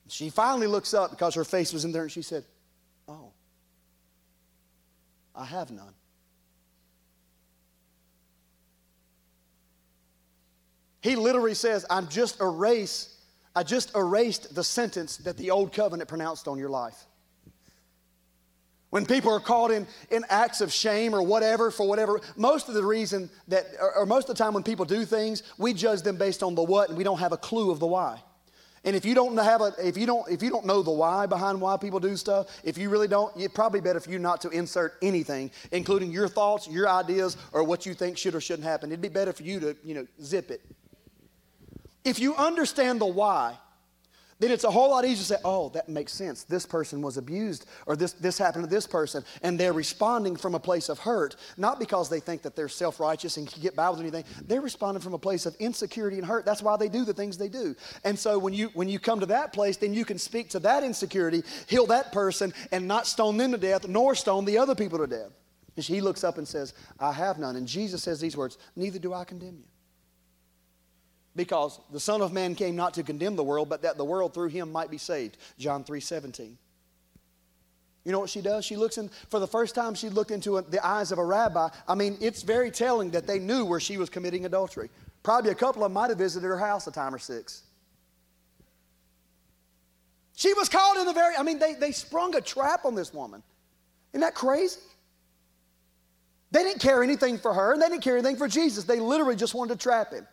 She finally looks up because her face was in there and she said, Oh, I have none. He literally says, I'm just erase, I just erased the sentence that the old covenant pronounced on your life. When people are caught in, in acts of shame or whatever, for whatever, most of the reason that, or, or most of the time when people do things, we judge them based on the what and we don't have a clue of the why. And if you don't have a, if you don't, if you don't know the why behind why people do stuff, if you really don't, it's probably better for you not to insert anything, including your thoughts, your ideas, or what you think should or shouldn't happen. It'd be better for you to, you know, zip it. If you understand the why, then it's a whole lot easier to say, oh, that makes sense. This person was abused, or this, this happened to this person. And they're responding from a place of hurt, not because they think that they're self righteous and can get by with anything. They're responding from a place of insecurity and hurt. That's why they do the things they do. And so when you, when you come to that place, then you can speak to that insecurity, heal that person, and not stone them to death, nor stone the other people to death. And he looks up and says, I have none. And Jesus says these words Neither do I condemn you because the Son of Man came not to condemn the world, but that the world through him might be saved. John 3 17. You know what she does? She looks in, for the first time, she looked into the eyes of a rabbi. I mean, it's very telling that they knew where she was committing adultery. Probably a couple of them might have visited her house a time or six. She was caught in the very, I mean, they, they sprung a trap on this woman. Isn't that crazy? They didn't care anything for her, and they didn't care anything for Jesus. They literally just wanted to trap him.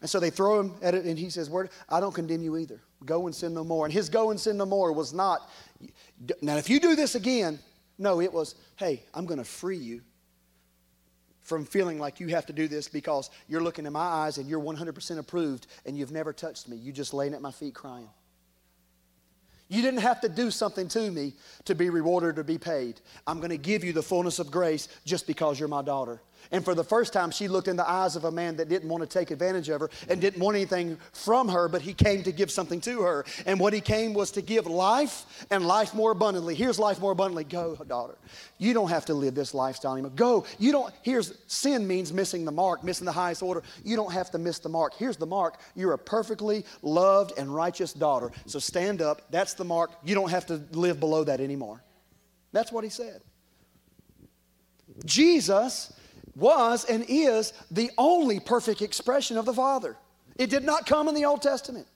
And so they throw him at it, and he says, Word, I don't condemn you either. Go and sin no more. And his go and sin no more was not, now if you do this again, no, it was, hey, I'm going to free you from feeling like you have to do this because you're looking in my eyes and you're 100% approved and you've never touched me. You just laying at my feet crying. You didn't have to do something to me to be rewarded or be paid. I'm going to give you the fullness of grace just because you're my daughter. And for the first time, she looked in the eyes of a man that didn't want to take advantage of her and didn't want anything from her, but he came to give something to her. And what he came was to give life and life more abundantly. Here's life more abundantly. Go, daughter. You don't have to live this lifestyle anymore. Go. You don't, here's sin means missing the mark, missing the highest order. You don't have to miss the mark. Here's the mark. You're a perfectly loved and righteous daughter. So stand up. That's the mark. You don't have to live below that anymore. That's what he said. Jesus was and is the only perfect expression of the Father. It did not come in the Old Testament.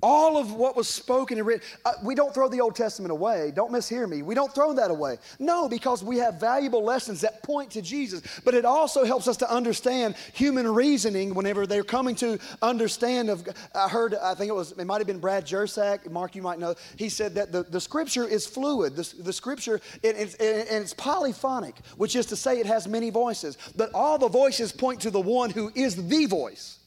All of what was spoken and written, uh, we don't throw the Old Testament away. Don't mishear me. We don't throw that away. No, because we have valuable lessons that point to Jesus. But it also helps us to understand human reasoning whenever they're coming to understand. Of I heard, I think it was, it might have been Brad Jersak. Mark, you might know. He said that the, the Scripture is fluid. The, the Scripture it, it, it, and it's polyphonic, which is to say it has many voices. But all the voices point to the one who is the voice.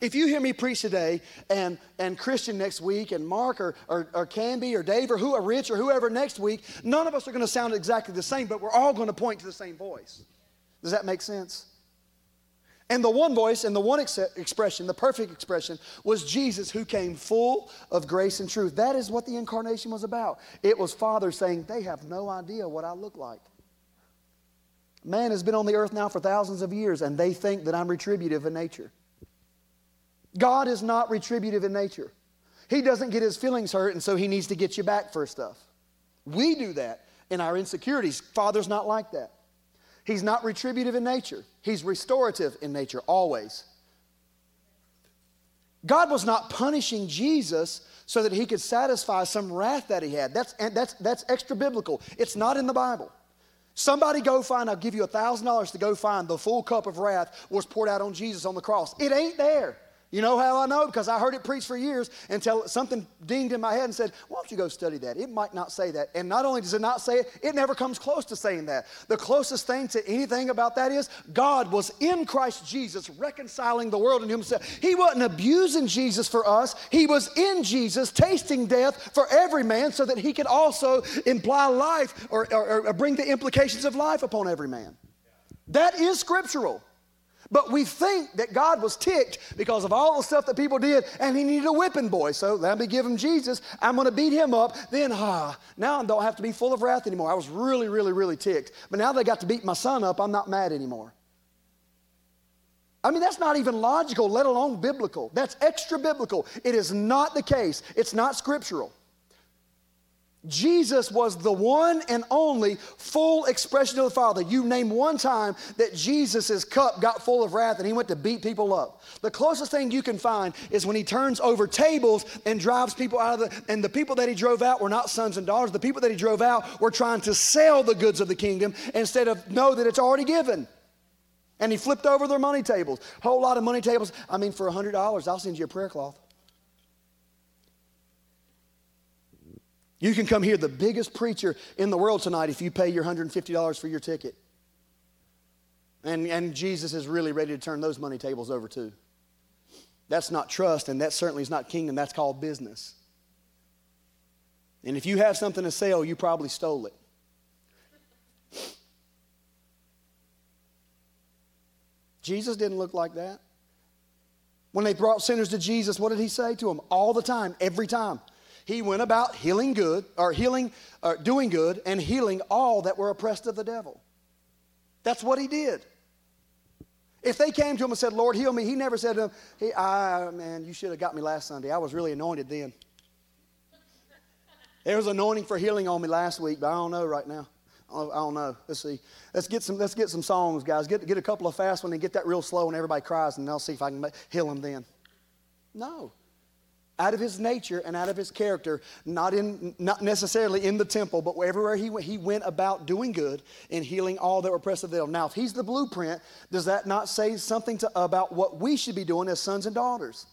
If you hear me preach today and, and Christian next week and Mark or, or, or Canby or Dave or who or Rich or whoever next week, none of us are going to sound exactly the same, but we're all going to point to the same voice. Does that make sense? And the one voice and the one ex- expression, the perfect expression, was Jesus who came full of grace and truth. That is what the incarnation was about. It was Father saying, They have no idea what I look like. Man has been on the earth now for thousands of years, and they think that I'm retributive in nature. God is not retributive in nature. He doesn't get his feelings hurt, and so he needs to get you back for stuff. We do that in our insecurities. Father's not like that. He's not retributive in nature, he's restorative in nature, always. God was not punishing Jesus so that he could satisfy some wrath that he had. That's, that's, that's extra biblical. It's not in the Bible. Somebody go find, I'll give you a $1,000 to go find the full cup of wrath was poured out on Jesus on the cross. It ain't there. You know how I know? Because I heard it preached for years until something dinged in my head and said, Why don't you go study that? It might not say that. And not only does it not say it, it never comes close to saying that. The closest thing to anything about that is God was in Christ Jesus reconciling the world into himself. He wasn't abusing Jesus for us, He was in Jesus tasting death for every man so that He could also imply life or, or, or bring the implications of life upon every man. That is scriptural. But we think that God was ticked because of all the stuff that people did and he needed a whipping boy. So let me give him Jesus. I'm going to beat him up. Then, ah, now I don't have to be full of wrath anymore. I was really, really, really ticked. But now they got to beat my son up. I'm not mad anymore. I mean, that's not even logical, let alone biblical. That's extra biblical. It is not the case, it's not scriptural. Jesus was the one and only full expression of the Father. You name one time that Jesus' cup got full of wrath and he went to beat people up. The closest thing you can find is when he turns over tables and drives people out of the, and the people that he drove out were not sons and daughters. The people that he drove out were trying to sell the goods of the kingdom instead of know that it's already given. And he flipped over their money tables. Whole lot of money tables. I mean, for $100, I'll send you a prayer cloth. You can come hear the biggest preacher in the world tonight if you pay your $150 for your ticket. And, and Jesus is really ready to turn those money tables over too. That's not trust, and that certainly is not kingdom. That's called business. And if you have something to sell, you probably stole it. Jesus didn't look like that. When they brought sinners to Jesus, what did he say to them? All the time, every time he went about healing good, or healing, or doing good, and healing all that were oppressed of the devil. That's what he did. If they came to him and said, Lord, heal me, he never said to them, hey, I, man, you should have got me last Sunday. I was really anointed then. There was anointing for healing on me last week, but I don't know right now. I don't know. Let's see. Let's get some. Let's get some songs, guys. Get get a couple of fast ones and get that real slow, and everybody cries, and I'll see if I can heal them then. No out of his nature and out of his character, not, in, not necessarily in the temple, but everywhere he went, he went about doing good and healing all that were oppressed of the devil. Now, if he's the blueprint, does that not say something to, about what we should be doing as sons and daughters?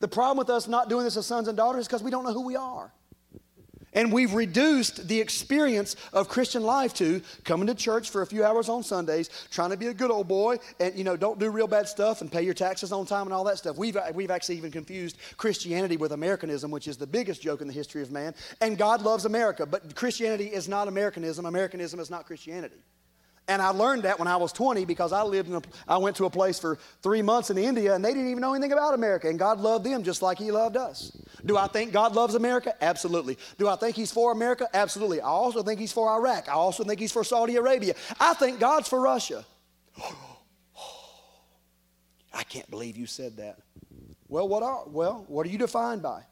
The problem with us not doing this as sons and daughters is because we don't know who we are. And we've reduced the experience of Christian life to coming to church for a few hours on Sundays, trying to be a good old boy, and you know, don't do real bad stuff and pay your taxes on time and all that stuff. We've, we've actually even confused Christianity with Americanism, which is the biggest joke in the history of man. And God loves America, but Christianity is not Americanism. Americanism is not Christianity. And I learned that when I was 20 because I lived in a, I went to a place for three months in India and they didn't even know anything about America. And God loved them just like He loved us. Do I think God loves America? Absolutely. Do I think He's for America? Absolutely. I also think He's for Iraq. I also think He's for Saudi Arabia. I think God's for Russia. I can't believe you said that. Well, what are well, what are you defined by?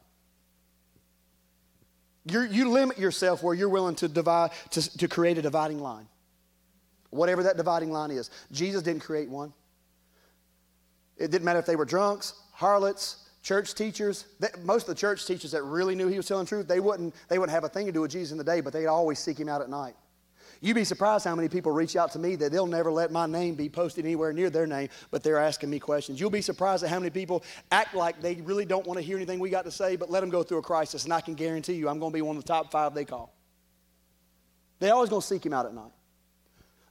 you you limit yourself where you're willing to divide to, to create a dividing line whatever that dividing line is. Jesus didn't create one. It didn't matter if they were drunks, harlots, church teachers. most of the church teachers that really knew he was telling the truth, they wouldn't, they wouldn't have a thing to do with Jesus in the day, but they'd always seek him out at night. You'd be surprised how many people reach out to me that they'll never let my name be posted anywhere near their name, but they're asking me questions. You'll be surprised at how many people act like they really don't want to hear anything we got to say, but let them go through a crisis, and I can guarantee you I'm going to be one of the top five they call. They're always going to seek him out at night.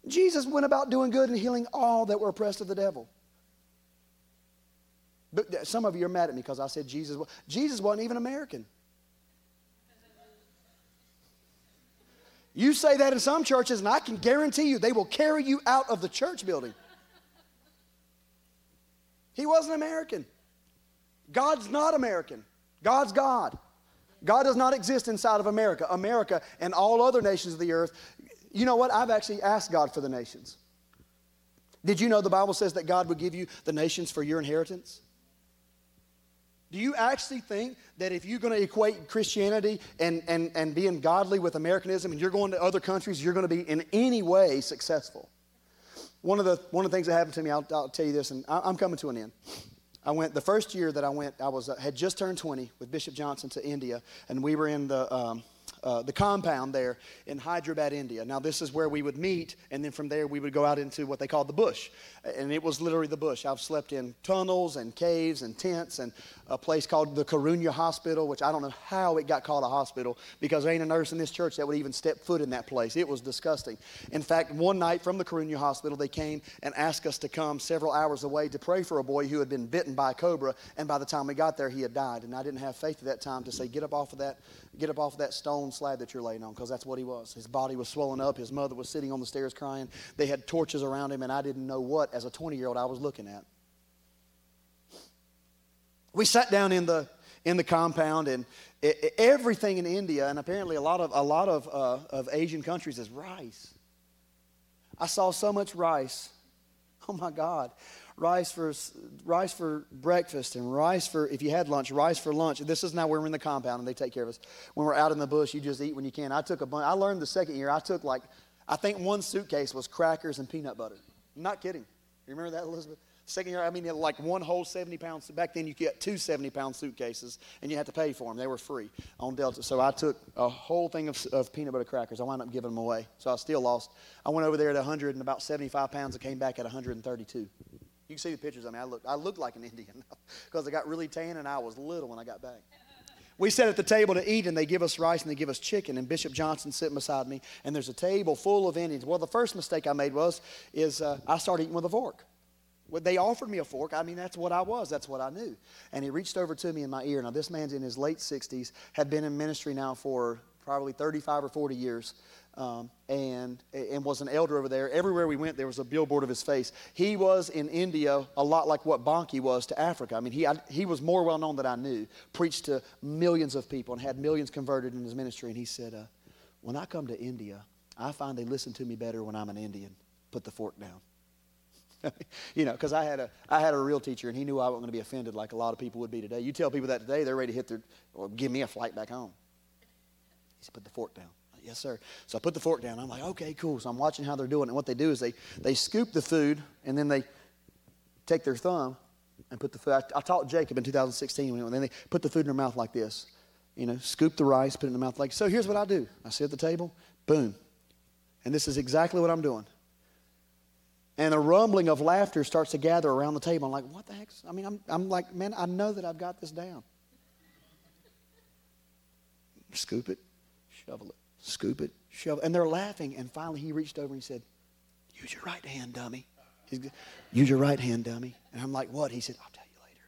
Jesus went about doing good and healing all that were oppressed of the devil. But some of you are mad at me because I said Jesus. Jesus wasn't even American. You say that in some churches, and I can guarantee you they will carry you out of the church building. He wasn't American. God's not American. God's God. God does not exist inside of America. America and all other nations of the earth you know what? I've actually asked God for the nations. Did you know the Bible says that God would give you the nations for your inheritance? Do you actually think that if you're going to equate Christianity and, and, and being godly with Americanism and you're going to other countries, you're going to be in any way successful? One of the, one of the things that happened to me, I'll, I'll tell you this, and I, am coming to an end. I went, the first year that I went, I was, had just turned 20 with Bishop Johnson to India, and we were in the, um, uh, the compound there in Hyderabad, India. Now, this is where we would meet, and then from there we would go out into what they called the bush. And it was literally the bush. I've slept in tunnels and caves and tents and a place called the Karunya Hospital, which I don't know how it got called a hospital because there ain't a nurse in this church that would even step foot in that place. It was disgusting. In fact, one night from the Karunya Hospital, they came and asked us to come several hours away to pray for a boy who had been bitten by a cobra, and by the time we got there, he had died. And I didn't have faith at that time to say, get up off of that, get up off of that stone slab that you're laying on, because that's what he was. His body was swollen up. His mother was sitting on the stairs crying. They had torches around him, and I didn't know what, as a 20 year old, I was looking at. We sat down in the in the compound, and it, everything in India, and apparently a lot of a lot of uh, of Asian countries, is rice. I saw so much rice. Oh my God, rice for rice for breakfast and rice for if you had lunch, rice for lunch. This is now where we're in the compound and they take care of us. When we're out in the bush, you just eat when you can. I took a bunch. I learned the second year. I took like I think one suitcase was crackers and peanut butter. I'm not kidding. You remember that, Elizabeth? Second year, I mean, like one whole 70 pounds. Back then, you get two 70 pound suitcases and you had to pay for them. They were free on Delta. So I took a whole thing of, of peanut butter crackers. I wound up giving them away. So I still lost. I went over there at 100 and about 75 pounds. I came back at 132. You can see the pictures of me. I look, I look like an Indian because I got really tan and I was little when I got back. We sat at the table to eat, and they give us rice and they give us chicken. And Bishop Johnson sitting beside me, and there's a table full of Indians. Well, the first mistake I made was is uh, I started eating with a fork. They offered me a fork. I mean, that's what I was. That's what I knew. And he reached over to me in my ear. Now, this man's in his late 60s, had been in ministry now for probably 35 or 40 years, um, and, and was an elder over there. Everywhere we went, there was a billboard of his face. He was in India a lot like what Bonnke was to Africa. I mean, he, I, he was more well known than I knew, preached to millions of people, and had millions converted in his ministry. And he said, uh, When I come to India, I find they listen to me better when I'm an Indian. Put the fork down. you know, because I had a I had a real teacher, and he knew I wasn't going to be offended like a lot of people would be today. You tell people that today, they're ready to hit their give me a flight back home. He said, "Put the fork down." Yes, sir. So I put the fork down. I'm like, okay, cool. So I'm watching how they're doing. And what they do is they they scoop the food, and then they take their thumb and put the food. I, I taught Jacob in 2016 when then they put the food in their mouth like this. You know, scoop the rice, put it in the mouth like. So here's what I do. I sit at the table, boom, and this is exactly what I'm doing and a rumbling of laughter starts to gather around the table. I'm like, what the heck? I mean, I'm, I'm like, man, I know that I've got this down. Scoop it, shovel it, scoop it, shovel And they're laughing. And finally, he reached over and he said, Use your right hand, dummy. Use your right hand, dummy. And I'm like, What? He said, I'll tell you later.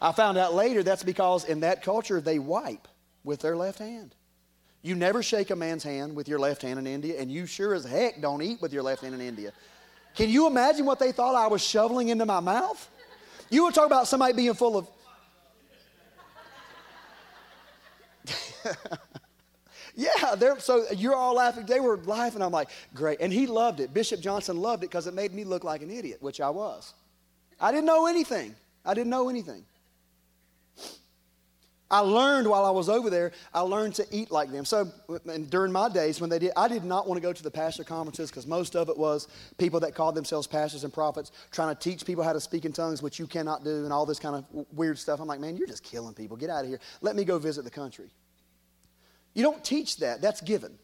I found out later that's because in that culture, they wipe with their left hand. You never shake a man's hand with your left hand in India, and you sure as heck don't eat with your left hand in India. Can you imagine what they thought I was shoveling into my mouth? You would talk about somebody being full of. yeah, they're, so you're all laughing. They were laughing. I'm like, great. And he loved it. Bishop Johnson loved it because it made me look like an idiot, which I was. I didn't know anything. I didn't know anything. I learned while I was over there, I learned to eat like them. So during my days when they did, I did not want to go to the pastor conferences because most of it was people that called themselves pastors and prophets trying to teach people how to speak in tongues, which you cannot do, and all this kind of weird stuff. I'm like, man, you're just killing people. Get out of here. Let me go visit the country. You don't teach that, that's given.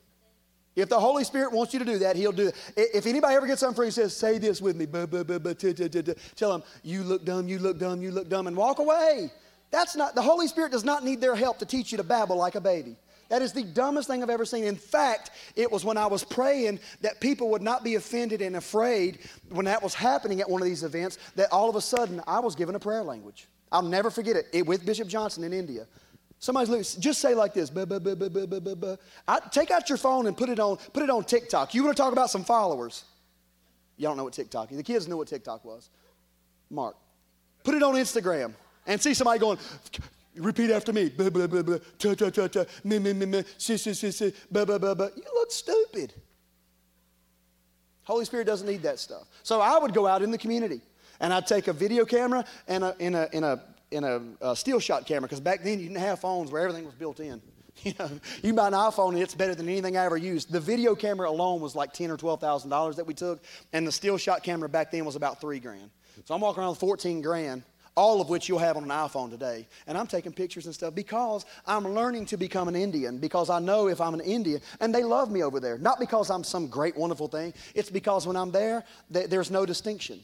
If the Holy Spirit wants you to do that, He'll do it. If anybody ever gets something free and says, say this with me, tell them, you look dumb, you look dumb, you look dumb, and walk away. That's not, the Holy Spirit does not need their help to teach you to babble like a baby. That is the dumbest thing I've ever seen. In fact, it was when I was praying that people would not be offended and afraid when that was happening at one of these events that all of a sudden I was given a prayer language. I'll never forget it, it with Bishop Johnson in India. Somebody's looking, just say like this. I, take out your phone and put it on, put it on TikTok. You want to talk about some followers? Y'all don't know what TikTok is. The kids knew what TikTok was. Mark. Put it on Instagram and see somebody going, repeat after me. You look stupid. Holy Spirit doesn't need that stuff. So I would go out in the community and I'd take a video camera and a, in a, in a, in a, a steel shot camera because back then you didn't have phones where everything was built in. You know, you buy an iPhone and it's better than anything I ever used. The video camera alone was like ten or twelve thousand dollars that we took, and the steel shot camera back then was about three grand. So I'm walking around with fourteen grand all of which you'll have on an iPhone today. And I'm taking pictures and stuff because I'm learning to become an Indian because I know if I'm an Indian, and they love me over there, not because I'm some great, wonderful thing. It's because when I'm there, there's no distinction.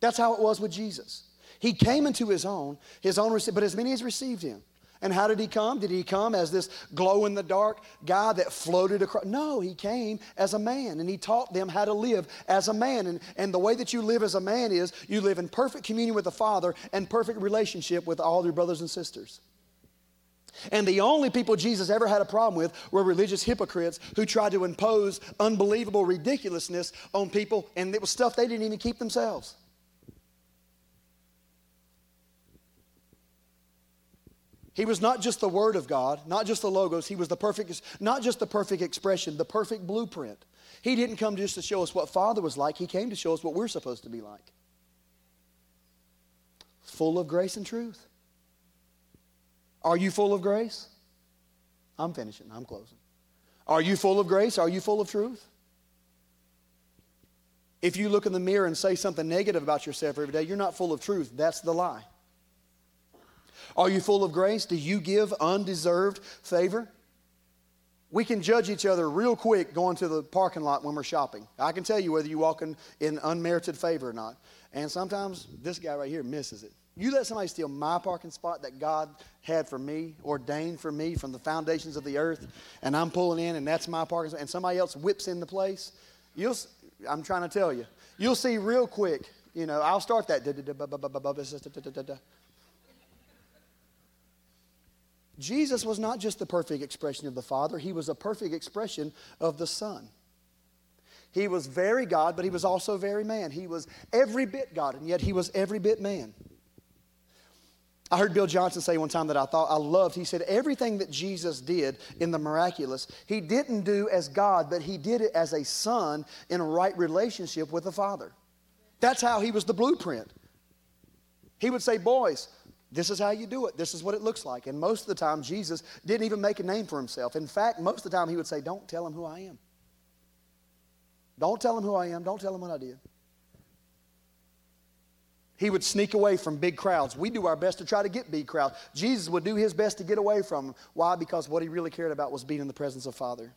That's how it was with Jesus. He came into his own, his own, but as many as received him. And how did he come? Did he come as this glow in the dark guy that floated across? No, he came as a man and he taught them how to live as a man. And, and the way that you live as a man is you live in perfect communion with the Father and perfect relationship with all your brothers and sisters. And the only people Jesus ever had a problem with were religious hypocrites who tried to impose unbelievable ridiculousness on people, and it was stuff they didn't even keep themselves. He was not just the Word of God, not just the Logos, he was the perfect, not just the perfect expression, the perfect blueprint. He didn't come just to show us what Father was like, he came to show us what we're supposed to be like. Full of grace and truth. Are you full of grace? I'm finishing, I'm closing. Are you full of grace? Are you full of truth? If you look in the mirror and say something negative about yourself every day, you're not full of truth. That's the lie. Are you full of grace? Do you give undeserved favor? We can judge each other real quick going to the parking lot when we're shopping. I can tell you whether you walk in, in unmerited favor or not. And sometimes this guy right here misses it. You let somebody steal my parking spot that God had for me, ordained for me from the foundations of the earth, and I'm pulling in and that's my parking spot, and somebody else whips in the place. You'll, I'm trying to tell you, you'll see real quick. You know, I'll start that. Jesus was not just the perfect expression of the Father, he was a perfect expression of the Son. He was very God, but he was also very man. He was every bit God, and yet he was every bit man. I heard Bill Johnson say one time that I thought I loved. He said, Everything that Jesus did in the miraculous, he didn't do as God, but he did it as a son in a right relationship with the Father. That's how he was the blueprint. He would say, Boys, this is how you do it. This is what it looks like. And most of the time, Jesus didn't even make a name for himself. In fact, most of the time, he would say, Don't tell him who I am. Don't tell him who I am. Don't tell him what I did. He would sneak away from big crowds. We do our best to try to get big crowds. Jesus would do his best to get away from them. Why? Because what he really cared about was being in the presence of Father.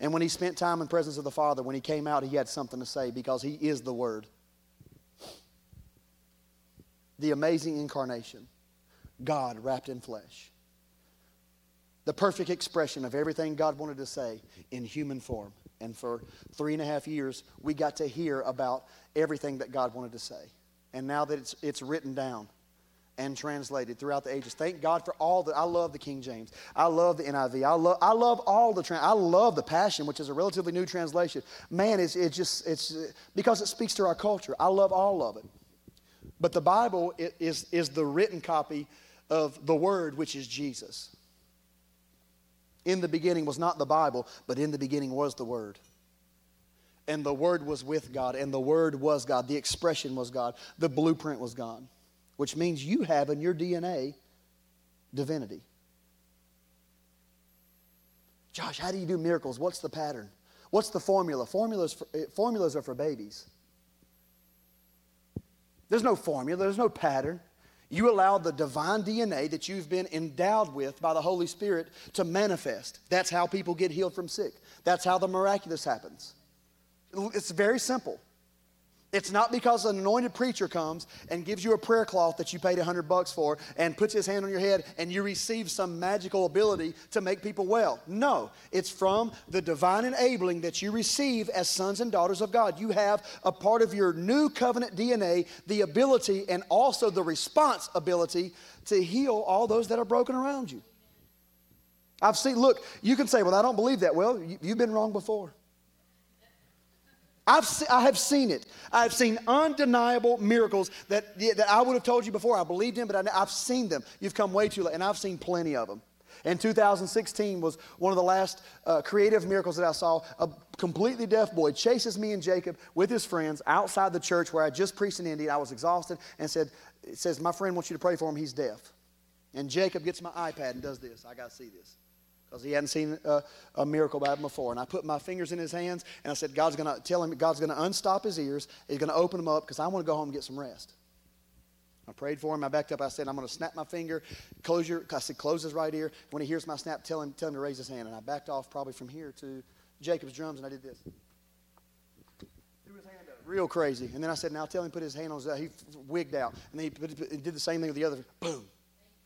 And when he spent time in presence of the Father, when he came out, he had something to say because he is the Word the amazing incarnation, God wrapped in flesh. The perfect expression of everything God wanted to say in human form. And for three and a half years, we got to hear about everything that God wanted to say. And now that it's, it's written down and translated throughout the ages, thank God for all that. I love the King James. I love the NIV. I love, I love all the, I love the Passion, which is a relatively new translation. Man, it's, it just, it's, because it speaks to our culture. I love all of it. But the Bible is, is the written copy of the Word, which is Jesus. In the beginning was not the Bible, but in the beginning was the Word. And the Word was with God, and the Word was God. The expression was God. The blueprint was God, which means you have in your DNA divinity. Josh, how do you do miracles? What's the pattern? What's the formula? Formulas, for, eh, formulas are for babies. There's no formula, there's no pattern. You allow the divine DNA that you've been endowed with by the Holy Spirit to manifest. That's how people get healed from sick. That's how the miraculous happens. It's very simple. It's not because an anointed preacher comes and gives you a prayer cloth that you paid 100 bucks for and puts his hand on your head and you receive some magical ability to make people well. No, it's from the divine enabling that you receive as sons and daughters of God. You have a part of your new covenant DNA, the ability and also the response ability to heal all those that are broken around you. I've seen, look, you can say, well, I don't believe that. Well, you've been wrong before. I've se- I have seen it. I've seen undeniable miracles that, that I would have told you before. I believed in, but I, I've seen them. You've come way too late, and I've seen plenty of them. And 2016 was one of the last uh, creative miracles that I saw. A completely deaf boy chases me and Jacob with his friends outside the church where I just preached in India. I was exhausted and said, "It says my friend wants you to pray for him. He's deaf." And Jacob gets my iPad and does this. I got to see this because he hadn't seen a, a, miracle by him before. And I put my fingers in his hands and I said, God's going to tell him, God's going to unstop his ears. He's going to open them up because I want to go home and get some rest. I prayed for him. I backed up. I said, I'm going to snap my finger. Close your, I said, close his right ear. When he hears my snap, tell him, tell him to raise his hand. And I backed off probably from here to Jacob's drums, and I did this. Real crazy. And then I said, now tell him put his hand on his, he wigged out. And then he, put, he did the same thing with the other. Boom.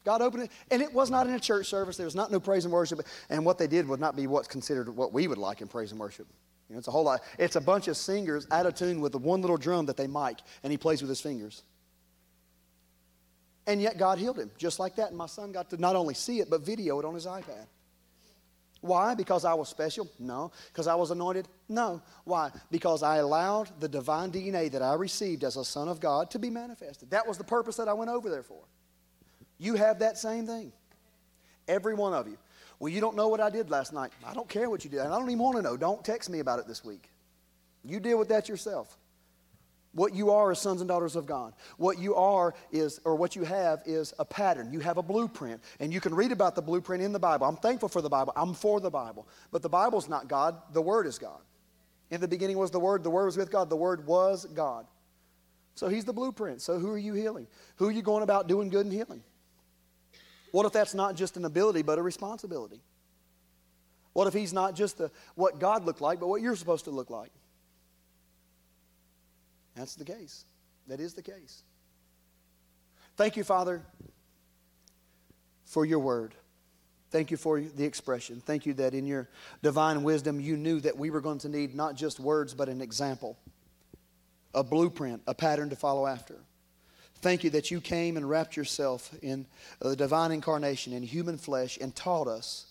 God opened it. And it was not in a church service. There was not no praise and worship. And what they did would not be what's considered what we would like in praise and worship. You know, it's a whole lot. It's a bunch of singers out of tune with the one little drum that they mic, and he plays with his fingers. And yet God healed him just like that. And my son got to not only see it, but video it on his iPad. Why? Because I was special? No. Because I was anointed? No. Why? Because I allowed the divine DNA that I received as a son of God to be manifested. That was the purpose that I went over there for. You have that same thing. Every one of you. Well, you don't know what I did last night. I don't care what you did. And I don't even want to know. Don't text me about it this week. You deal with that yourself. What you are is sons and daughters of God. What you are is, or what you have is a pattern. You have a blueprint. And you can read about the blueprint in the Bible. I'm thankful for the Bible. I'm for the Bible. But the Bible's not God, the Word is God. In the beginning was the Word, the Word was with God, the Word was God. So He's the blueprint. So who are you healing? Who are you going about doing good and healing? What if that's not just an ability, but a responsibility? What if He's not just the, what God looked like, but what you're supposed to look like? That's the case. That is the case. Thank you, Father, for your word. Thank you for the expression. Thank you that in your divine wisdom you knew that we were going to need not just words, but an example, a blueprint, a pattern to follow after. Thank you that you came and wrapped yourself in the divine incarnation in human flesh and taught us.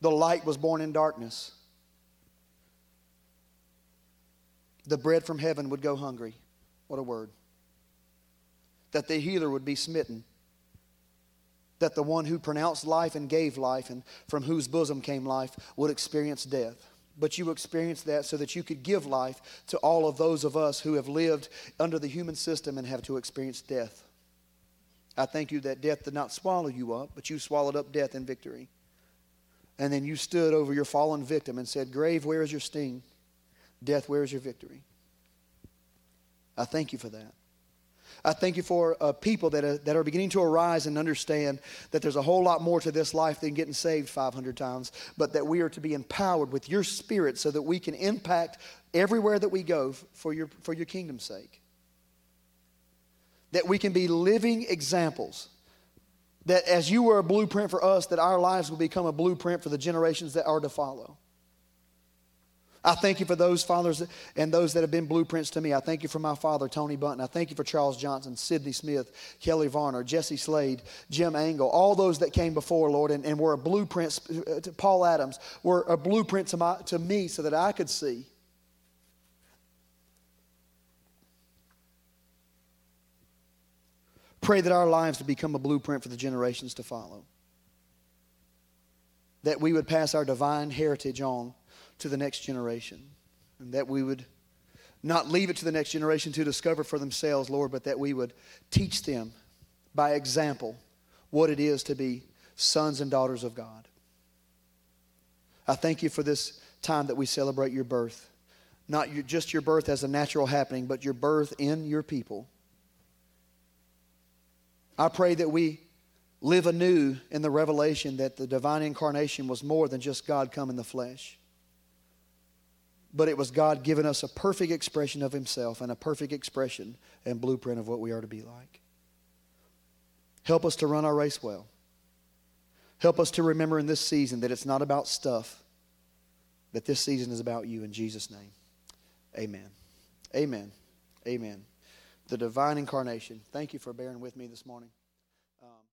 The light was born in darkness. the bread from heaven would go hungry. What a word. That the healer would be smitten. That the one who pronounced life and gave life and from whose bosom came life would experience death. But you experienced that so that you could give life to all of those of us who have lived under the human system and have to experience death. I thank you that death did not swallow you up, but you swallowed up death in victory. And then you stood over your fallen victim and said, Grave, where is your sting? Death, where is your victory? I thank you for that. I thank you for uh, people that are, that are beginning to arise and understand that there's a whole lot more to this life than getting saved 500 times, but that we are to be empowered with your spirit so that we can impact everywhere that we go for your, for your kingdom's sake. That we can be living examples. That as you were a blueprint for us, that our lives will become a blueprint for the generations that are to follow. I thank you for those fathers and those that have been blueprints to me. I thank you for my father, Tony Bunton. I thank you for Charles Johnson, Sidney Smith, Kelly Varner, Jesse Slade, Jim Angle, all those that came before, Lord, and, and were a blueprint, uh, to Paul Adams, were a blueprint to, my, to me so that I could see. Pray that our lives would become a blueprint for the generations to follow. That we would pass our divine heritage on to the next generation. And that we would not leave it to the next generation to discover for themselves, Lord, but that we would teach them by example what it is to be sons and daughters of God. I thank you for this time that we celebrate your birth. Not your, just your birth as a natural happening, but your birth in your people. I pray that we live anew in the revelation that the divine incarnation was more than just God come in the flesh but it was God giving us a perfect expression of Himself and a perfect expression and blueprint of what we are to be like. Help us to run our race well. Help us to remember in this season that it's not about stuff, but this season is about you in Jesus' name. Amen. Amen. Amen. The divine incarnation. Thank you for bearing with me this morning.